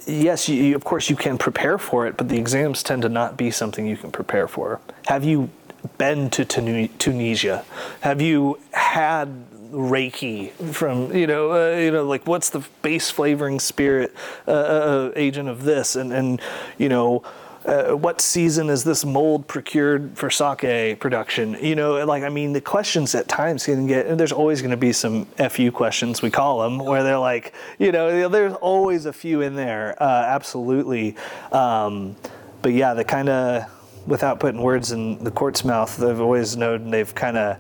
Yes, you, of course you can prepare for it, but the exams tend to not be something you can prepare for. Have you been to Tunisia? Have you had raki from you know uh, you know like what's the base flavoring spirit uh, uh, uh, agent of this and and you know. Uh, what season is this mold procured for sake production? You know, like I mean, the questions at times can get. There's always going to be some fu questions we call them, where they're like, you know, there's always a few in there, uh, absolutely. Um, but yeah, the kind of, without putting words in the court's mouth, they've always known they've kind of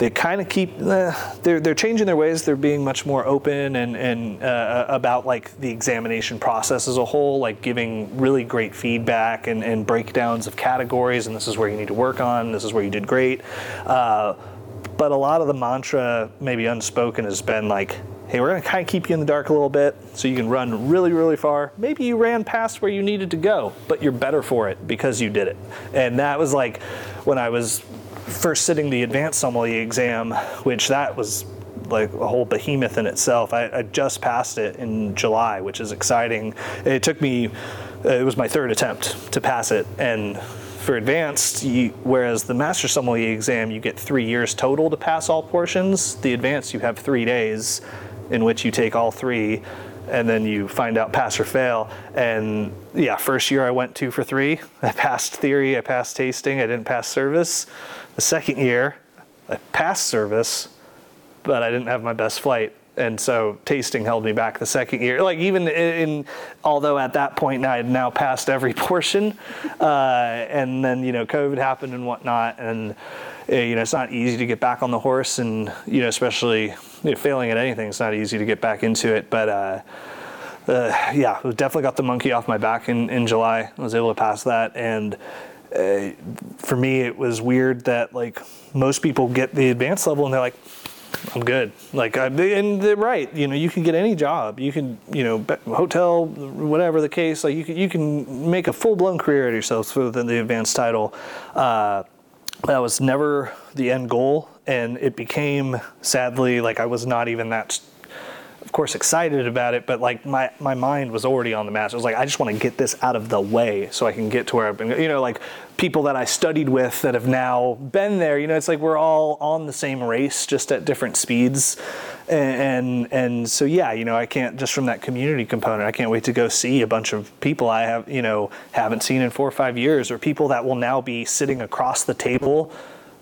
they kind of keep uh, they're they're changing their ways. They're being much more open and and uh, about like the examination process as a whole, like giving really great feedback and, and breakdowns of categories. And this is where you need to work on. This is where you did great. Uh, but a lot of the mantra, maybe unspoken, has been like, hey, we're going to kind of keep you in the dark a little bit so you can run really, really far. Maybe you ran past where you needed to go, but you're better for it because you did it. And that was like when I was first sitting the advanced sommelier exam, which that was like a whole behemoth in itself. I, I, just passed it in July, which is exciting. It took me, it was my third attempt to pass it. And for advanced, you, whereas the master sommelier exam, you get three years total to pass all portions. The advanced, you have three days in which you take all three and then you find out pass or fail. And yeah, first year I went two for three. I *laughs* passed theory, I passed tasting, I didn't pass service. The second year, I passed service, but I didn't have my best flight. And so tasting held me back the second year. Like even in, although at that point I had now passed every *laughs* portion, uh, and then you know COVID happened and whatnot, and uh, you know it's not easy to get back on the horse, and you know especially you know, failing at anything, it's not easy to get back into it. But uh, uh, yeah, definitely got the monkey off my back in, in July. I was able to pass that. And uh, for me, it was weird that like most people get the advanced level and they're like, I'm good. Like, I, and they're right. You know, you can get any job. You can, you know, hotel, whatever the case. Like, you can, you can make a full blown career of yourself within the advanced title. Uh, that was never the end goal, and it became sadly like I was not even that of course excited about it, but like my, my mind was already on the match. I was like, I just want to get this out of the way so I can get to where I've been. You know, like people that I studied with that have now been there. You know, it's like we're all on the same race, just at different speeds. And, and and so yeah, you know, I can't just from that community component. I can't wait to go see a bunch of people I have you know haven't seen in four or five years, or people that will now be sitting across the table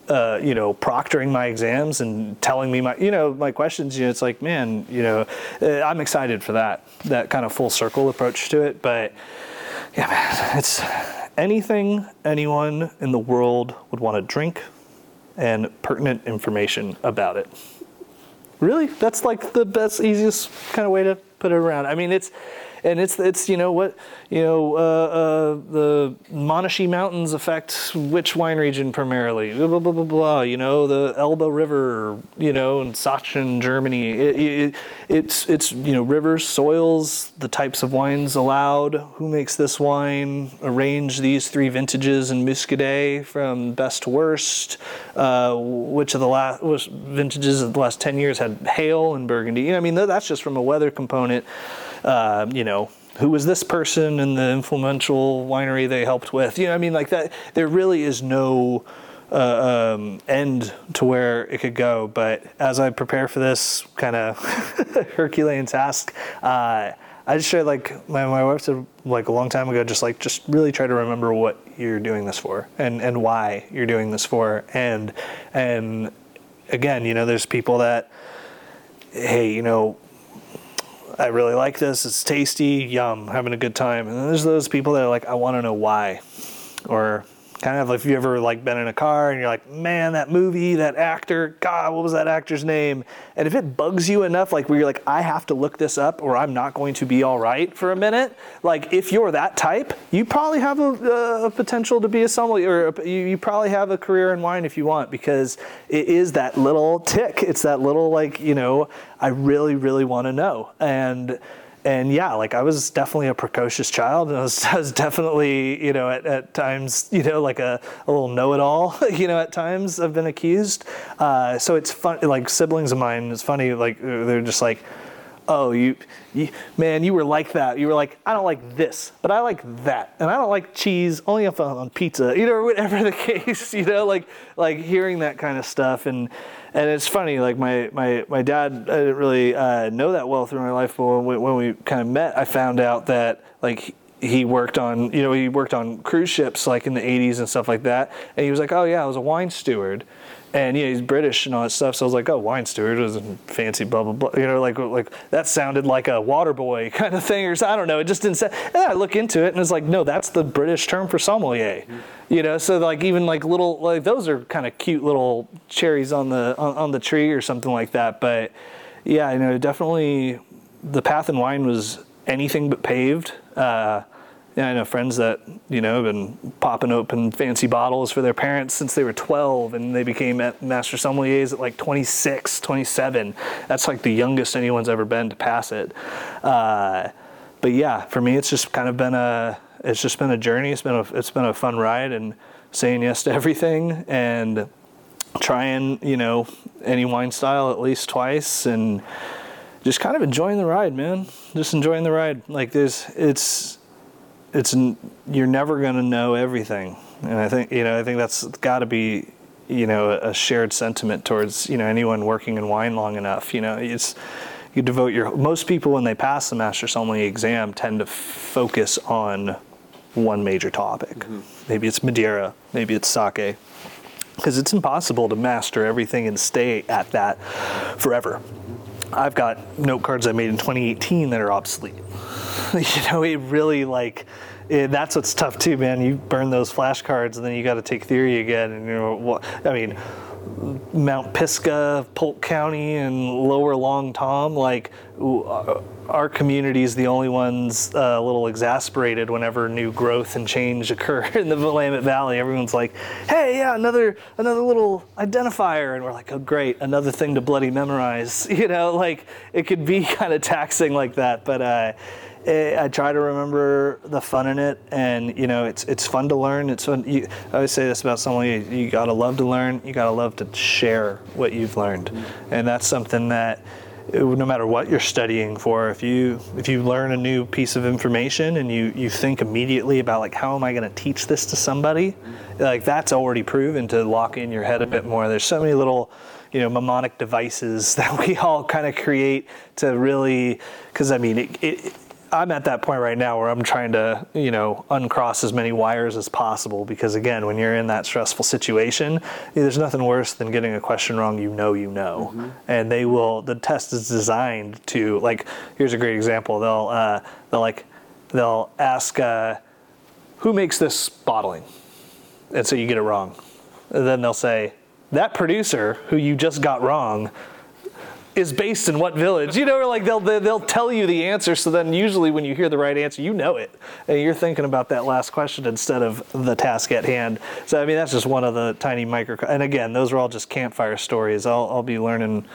uh, you know, proctoring my exams and telling me my, you know, my questions. You know, it's like, man, you know, uh, I'm excited for that, that kind of full circle approach to it. But yeah, man, it's anything anyone in the world would want to drink and pertinent information about it. Really, that's like the best, easiest kind of way to put it around. I mean, it's and it's it's you know what you know uh, uh, the Monashee Mountains affect which wine region primarily? Blah blah blah blah, blah you know the Elbe River you know in Sachsen Germany. It, it, it's it's you know rivers soils the types of wines allowed. Who makes this wine? Arrange these three vintages in Muscadet from best to worst. Uh, which of the last which vintages of the last 10 years had hail in Burgundy? You know I mean that's just from a weather component uh, you know, who was this person in the influential winery they helped with? You know, I mean, like that. There really is no uh, um, end to where it could go. But as I prepare for this kind of *laughs* Herculean task, uh, I just try like my, my wife said like a long time ago, just like just really try to remember what you're doing this for and and why you're doing this for. And and again, you know, there's people that hey, you know, I really like this. It's tasty, yum, having a good time. And then there's those people that are like, I want to know why, or kind of like if you ever like been in a car and you're like, man, that movie, that actor, God, what was that actor's name? And if it bugs you enough, like where you're like, I have to look this up or I'm not going to be all right for a minute. Like if you're that type, you probably have a, uh, a potential to be a sommelier, or you, you probably have a career in wine if you want because it is that little tick. It's that little like you know, I really, really want to know and and yeah, like I was definitely a precocious child, and I was, *laughs* I was definitely, you know, at, at times, you know, like a, a little know-it-all, *laughs* you know, at times I've been accused. Uh, so it's fun, like siblings of mine. It's funny, like they're just like, oh, you, you, man, you were like that. You were like, I don't like this, but I like that, and I don't like cheese only if I'm on pizza, *laughs* you know, whatever the case, you know, like like hearing that kind of stuff. And and it's funny, like my my my dad, I didn't really uh, know that well through my life, but when we, when we kind of met, I found out that like he worked on you know he worked on cruise ships like in the 80s and stuff like that. And he was like oh yeah i was a wine steward and yeah he's british and all that stuff. So i was like oh wine steward was fancy blah blah blah. You know like like that sounded like a water boy *laughs* kind of thing or i don't know. It just didn't sound and i look into it and it's like no that's the british term for sommelier. Mm-hmm. You know so like even like little like those are kind of cute little cherries on the on, on, the tree or something like that. But yeah you know definitely the path in wine was anything but paved. Uh, yeah, I know friends that you know have been popping open fancy bottles for their parents since they were 12, and they became master sommeliers at like 26, 27. That's like the youngest anyone's ever been to pass it. Uh, but yeah, for me, it's just kind of been a it's just been a journey. It's been a it's been a fun ride and saying yes to everything and trying you know any wine style at least twice and just kind of enjoying the ride, man. Just enjoying the ride. Like there's it's it's you're never gonna know everything, and I think you know I think that's got to be you know a shared sentiment towards you know anyone working in wine long enough. You know it's you devote your most people when they pass the master sommelier exam tend to focus on one major topic. Mm-hmm. Maybe it's Madeira, maybe it's sake. Because it's impossible to master everything and stay at that forever. I've got note cards I made in 2018 that are obsolete. *laughs* you know, it really like it, that's what's tough too, man. You burn those flashcards and then you got to take theory again, and you know, what I mean, Mount Pisgah, Polk County, and Lower Long Tom, like uh, our community is the only ones uh, a little exasperated whenever new growth and change *laughs* occur in the Willamette Valley. Everyone's like, "Hey, yeah, another another little identifier," and we're like, "Oh, great, another thing to bloody memorize." *laughs* You know, like it could be *laughs* kind of taxing like that, but. Uh, I try to remember the fun in it, and you know, it's it's fun to learn. It's fun. You, I always say this about someone: you, you gotta love to learn. You gotta love to share what you've learned, and that's something that no matter what you're studying for if you if you learn a new piece of information and you you think immediately about like how am i going to teach this to somebody like that's already proven to lock in your head a bit more there's so many little you know mnemonic devices *laughs* that we all kind of create to really because i mean it, it I'm at that point right now where I'm trying to, you know, uncross as many wires as possible because again, when you're in that stressful situation, there's nothing worse than getting a question wrong you know you know. Mm-hmm. And they will the test is designed to like here's a great example. They'll uh, they'll like they'll ask uh, who makes this bottling? And so you get it wrong. And then they'll say that producer who you just got wrong is based in what village? You know, like they'll they'll tell you the answer. So then usually when you hear the right answer, you know it, and you're thinking about that last question instead of the task at hand. So I mean, that's just one of the tiny micro. And again, those are all just campfire stories. I'll I'll be learning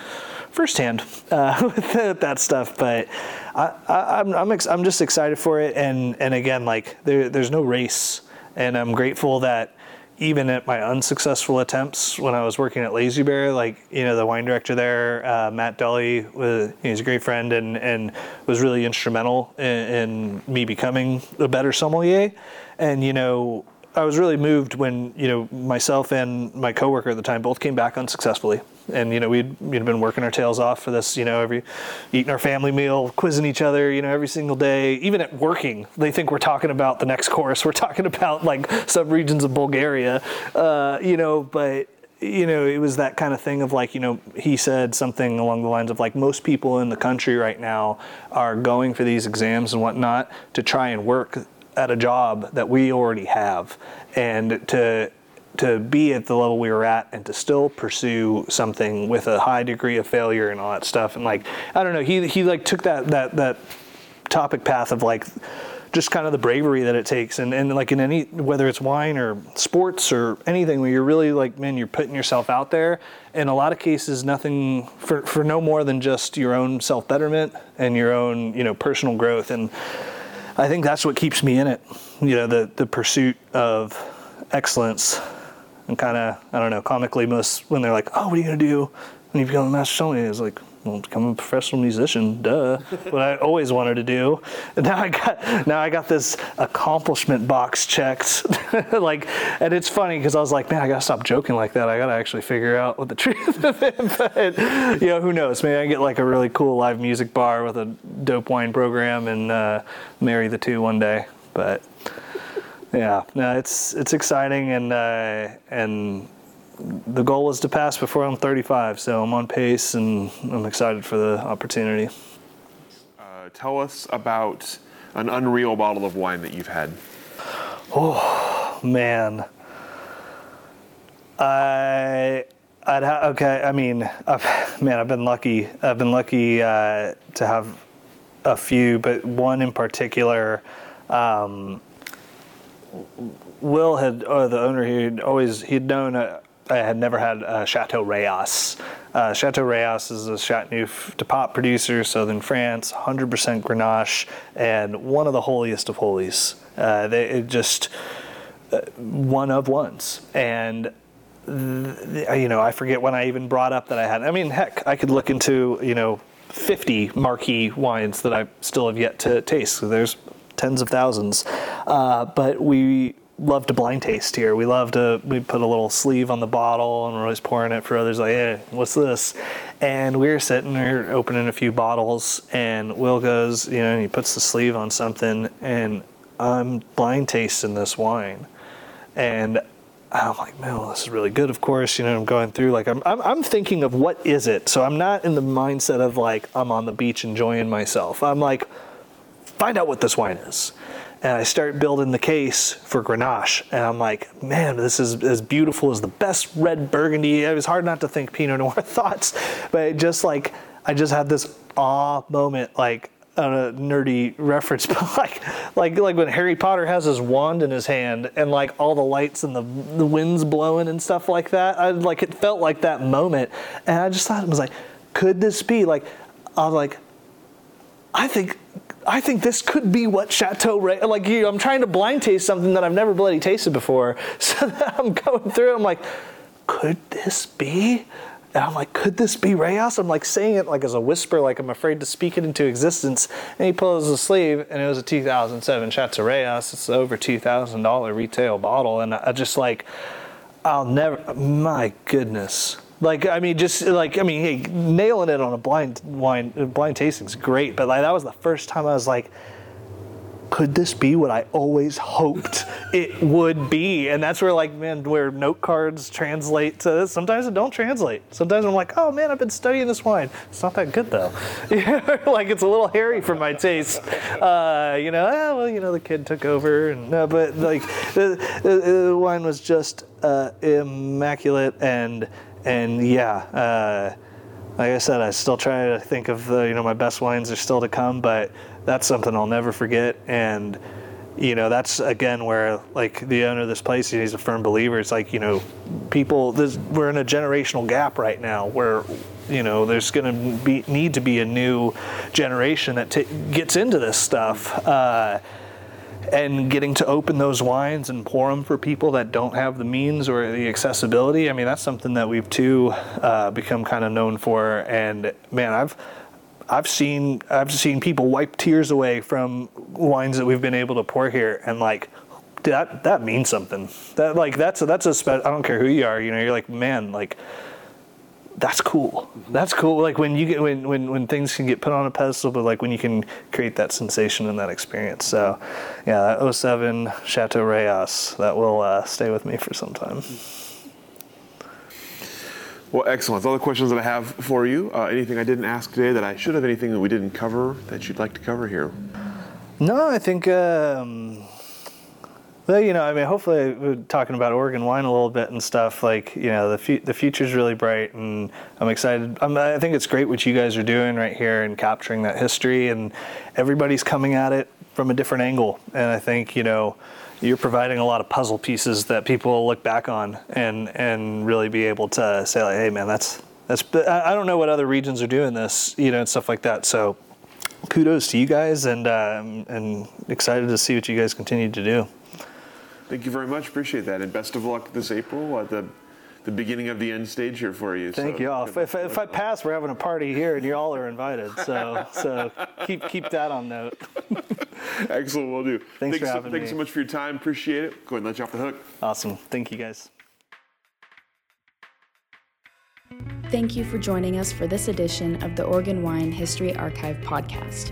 firsthand uh, *laughs* with that stuff, but I, I, I'm I'm, ex- I'm just excited for it. And and again, like there there's no race, and I'm grateful that even at my unsuccessful attempts when I was working at Lazy Bear, like you know the wine director there, uh, Matt Dully, was he's a great friend and and was really instrumental in, in me becoming a better sommelier. And you know I was really moved when you know myself and my coworker at the time both came back unsuccessfully, and you know we'd, we'd been working our tails off for this, you know, every eating our family meal, quizzing each other, you know, every single day. Even at working, they think we're talking about the next course. *laughs* We're talking about like some regions of Bulgaria, uh, you know, but you know, it was that kind of thing of like, you know, he said something along the lines of like, most people in the country right now are going for these exams and whatnot to try and work at a job that we already have. And to to be at the level we were at and to still pursue something with a high degree of failure and all that stuff. And like I don't know he he like took that that that topic path of like just kind of the bravery that it takes. And, and like in any whether it's wine or sports or anything where you're really like man you're putting yourself out there. In a lot of cases nothing for, for no more than just your own self-betterment and your own you know personal growth. And I think that's what keeps me in it. You know, the the pursuit of excellence, and kind of I don't know, comically most when they're like, oh, what are you gonna do when you become a master? It's like, well, become a professional musician, duh. *laughs* what I always wanted to do. And now I got now I got this accomplishment box checked. *laughs* like, and it's funny because I was like, man, I gotta stop joking like that. I gotta actually figure out what the *laughs* truth of it. But you know, who knows? Maybe I get like a really cool live music bar with a dope wine program and uh, marry the two one day. But yeah, no, it's it's exciting and uh, and the goal was to pass before I'm 35, so I'm on pace and I'm excited for the opportunity. Uh, tell us about an unreal bottle of wine that you've had. Oh man, I I'd ha- okay. I mean, I've, man, I've been lucky. I've been lucky uh, to have a few, but one in particular. Um, Will had, or the owner, he'd always he'd known. Uh, I had never had Chateau Rayas. Uh, Chateau Rayas is a Chateauneuf du Pape producer, southern France, 100% Grenache, and one of the holiest of holies. Uh, they just uh, one of ones, and you know I forget when I even brought up that I had. I mean, heck, I could look into you know 50 marquee wines that I still have yet to taste. So there's tens of thousands, uh, but we love to blind taste here. We love to we put a little sleeve on the bottle and we're always pouring it for others like, hey, what's this? And we are sitting there opening a few bottles and Will goes, you know, he puts the sleeve on something and I'm blind tasting this wine. And I'm like, man, this is really good. Of course, you know, I'm going through like I'm, I'm, I'm thinking of what is it. So I'm not in the mindset of like I'm on the beach enjoying myself. I'm like, find out what this wine is. And I start building the case for Grenache. And I'm like, man, this is as beautiful as the best red Burgundy. It was hard not to think Pinot Noir *laughs* thoughts, but just like, I just had this awe moment, like, a nerdy reference, *laughs* but like, like, like when Harry Potter has his wand in his hand and like all the lights and the the winds blowing and stuff like that. I like it felt like that moment, and I just thought it was like, could this be like? I was like, I think. I think this could be what Chateau Ray, like you, I'm trying to blind taste something that I've never bloody tasted before. *laughs* So I'm going through, I'm like, could this be? And I'm like, could this be Rayas? I'm like saying it like as a whisper, like I'm afraid to speak it into existence. And he pulls the sleeve, and it was a 2007 Chateau Rayas. It's over $2,000 retail bottle. And I just like, I'll never, my goodness. Like, I mean, just like, I mean, hey, nailing it on a blind wine, blind tasting is great. But like, that was the first time I was like, could this be what I always hoped it would be? And that's where, like, man, where note cards translate to this. Sometimes it don't translate. Sometimes I'm like, oh man, I've been studying this wine. It's not that good though. *laughs* like it's a little hairy for my taste. Uh, you know, eh, well, you know, the kid took over, and uh, but like the, the, the, wine was just uh, immaculate, and and yeah. Uh, like I said, I still try to think of the, you know my best wines are still to come, but that's something I'll never forget. And you know, that's again where like the owner of this place, he's a firm believer. It's like you know, people. we're in a generational gap right now where you know there's going to be need to be a new generation that t- gets into this stuff. Uh, and getting to open those wines and pour them for people that don't have the means or the accessibility. I mean, that's something that we've too uh, become kind of known for. And man, I've I've seen I've seen people wipe tears away from wines that we've been able to pour here, and like that that means something. That like that's a, that's a spe- I don't care who you are. You know, you're like man, like that's cool. That's cool. Like when you get when when when things can get put on a pedestal, but like when you can create that sensation and that experience. So, yeah, that 07 Chateau Rayas that will uh, stay with me for some time. Well, excellent. All the questions that I have for you. Uh, anything I didn't ask today that I should have? Anything that we didn't cover that you'd like to cover here? No, I think. Um, well, you know, I mean, hopefully, we're talking about Oregon wine a little bit and stuff. Like, you know, the fu- the future's really bright, and I'm excited. I'm, I think it's great what you guys are doing right here and capturing that history, and everybody's coming at it from a different angle. And I think, you know, you're providing a lot of puzzle pieces that people look back on and and really be able to say like, hey man, that's that's I don't know what other regions are doing this, you know, and stuff like that. So kudos to you guys and um, and excited to see what you guys continue to do. Thank you very much. Appreciate that, and best of luck this April at the the beginning of the end stage here for you. Thank so, you all. If, if, if, I pass, we're having a party here, and you all are invited. So so keep keep that on note. *laughs* Excellent, we'll do. Thanks, thanks for having so, Thanks so much for your time. Appreciate it. Go ahead and let you off the hook. Awesome. Thank you, guys. Thank you for joining us for this edition of the Oregon Wine History Archive podcast.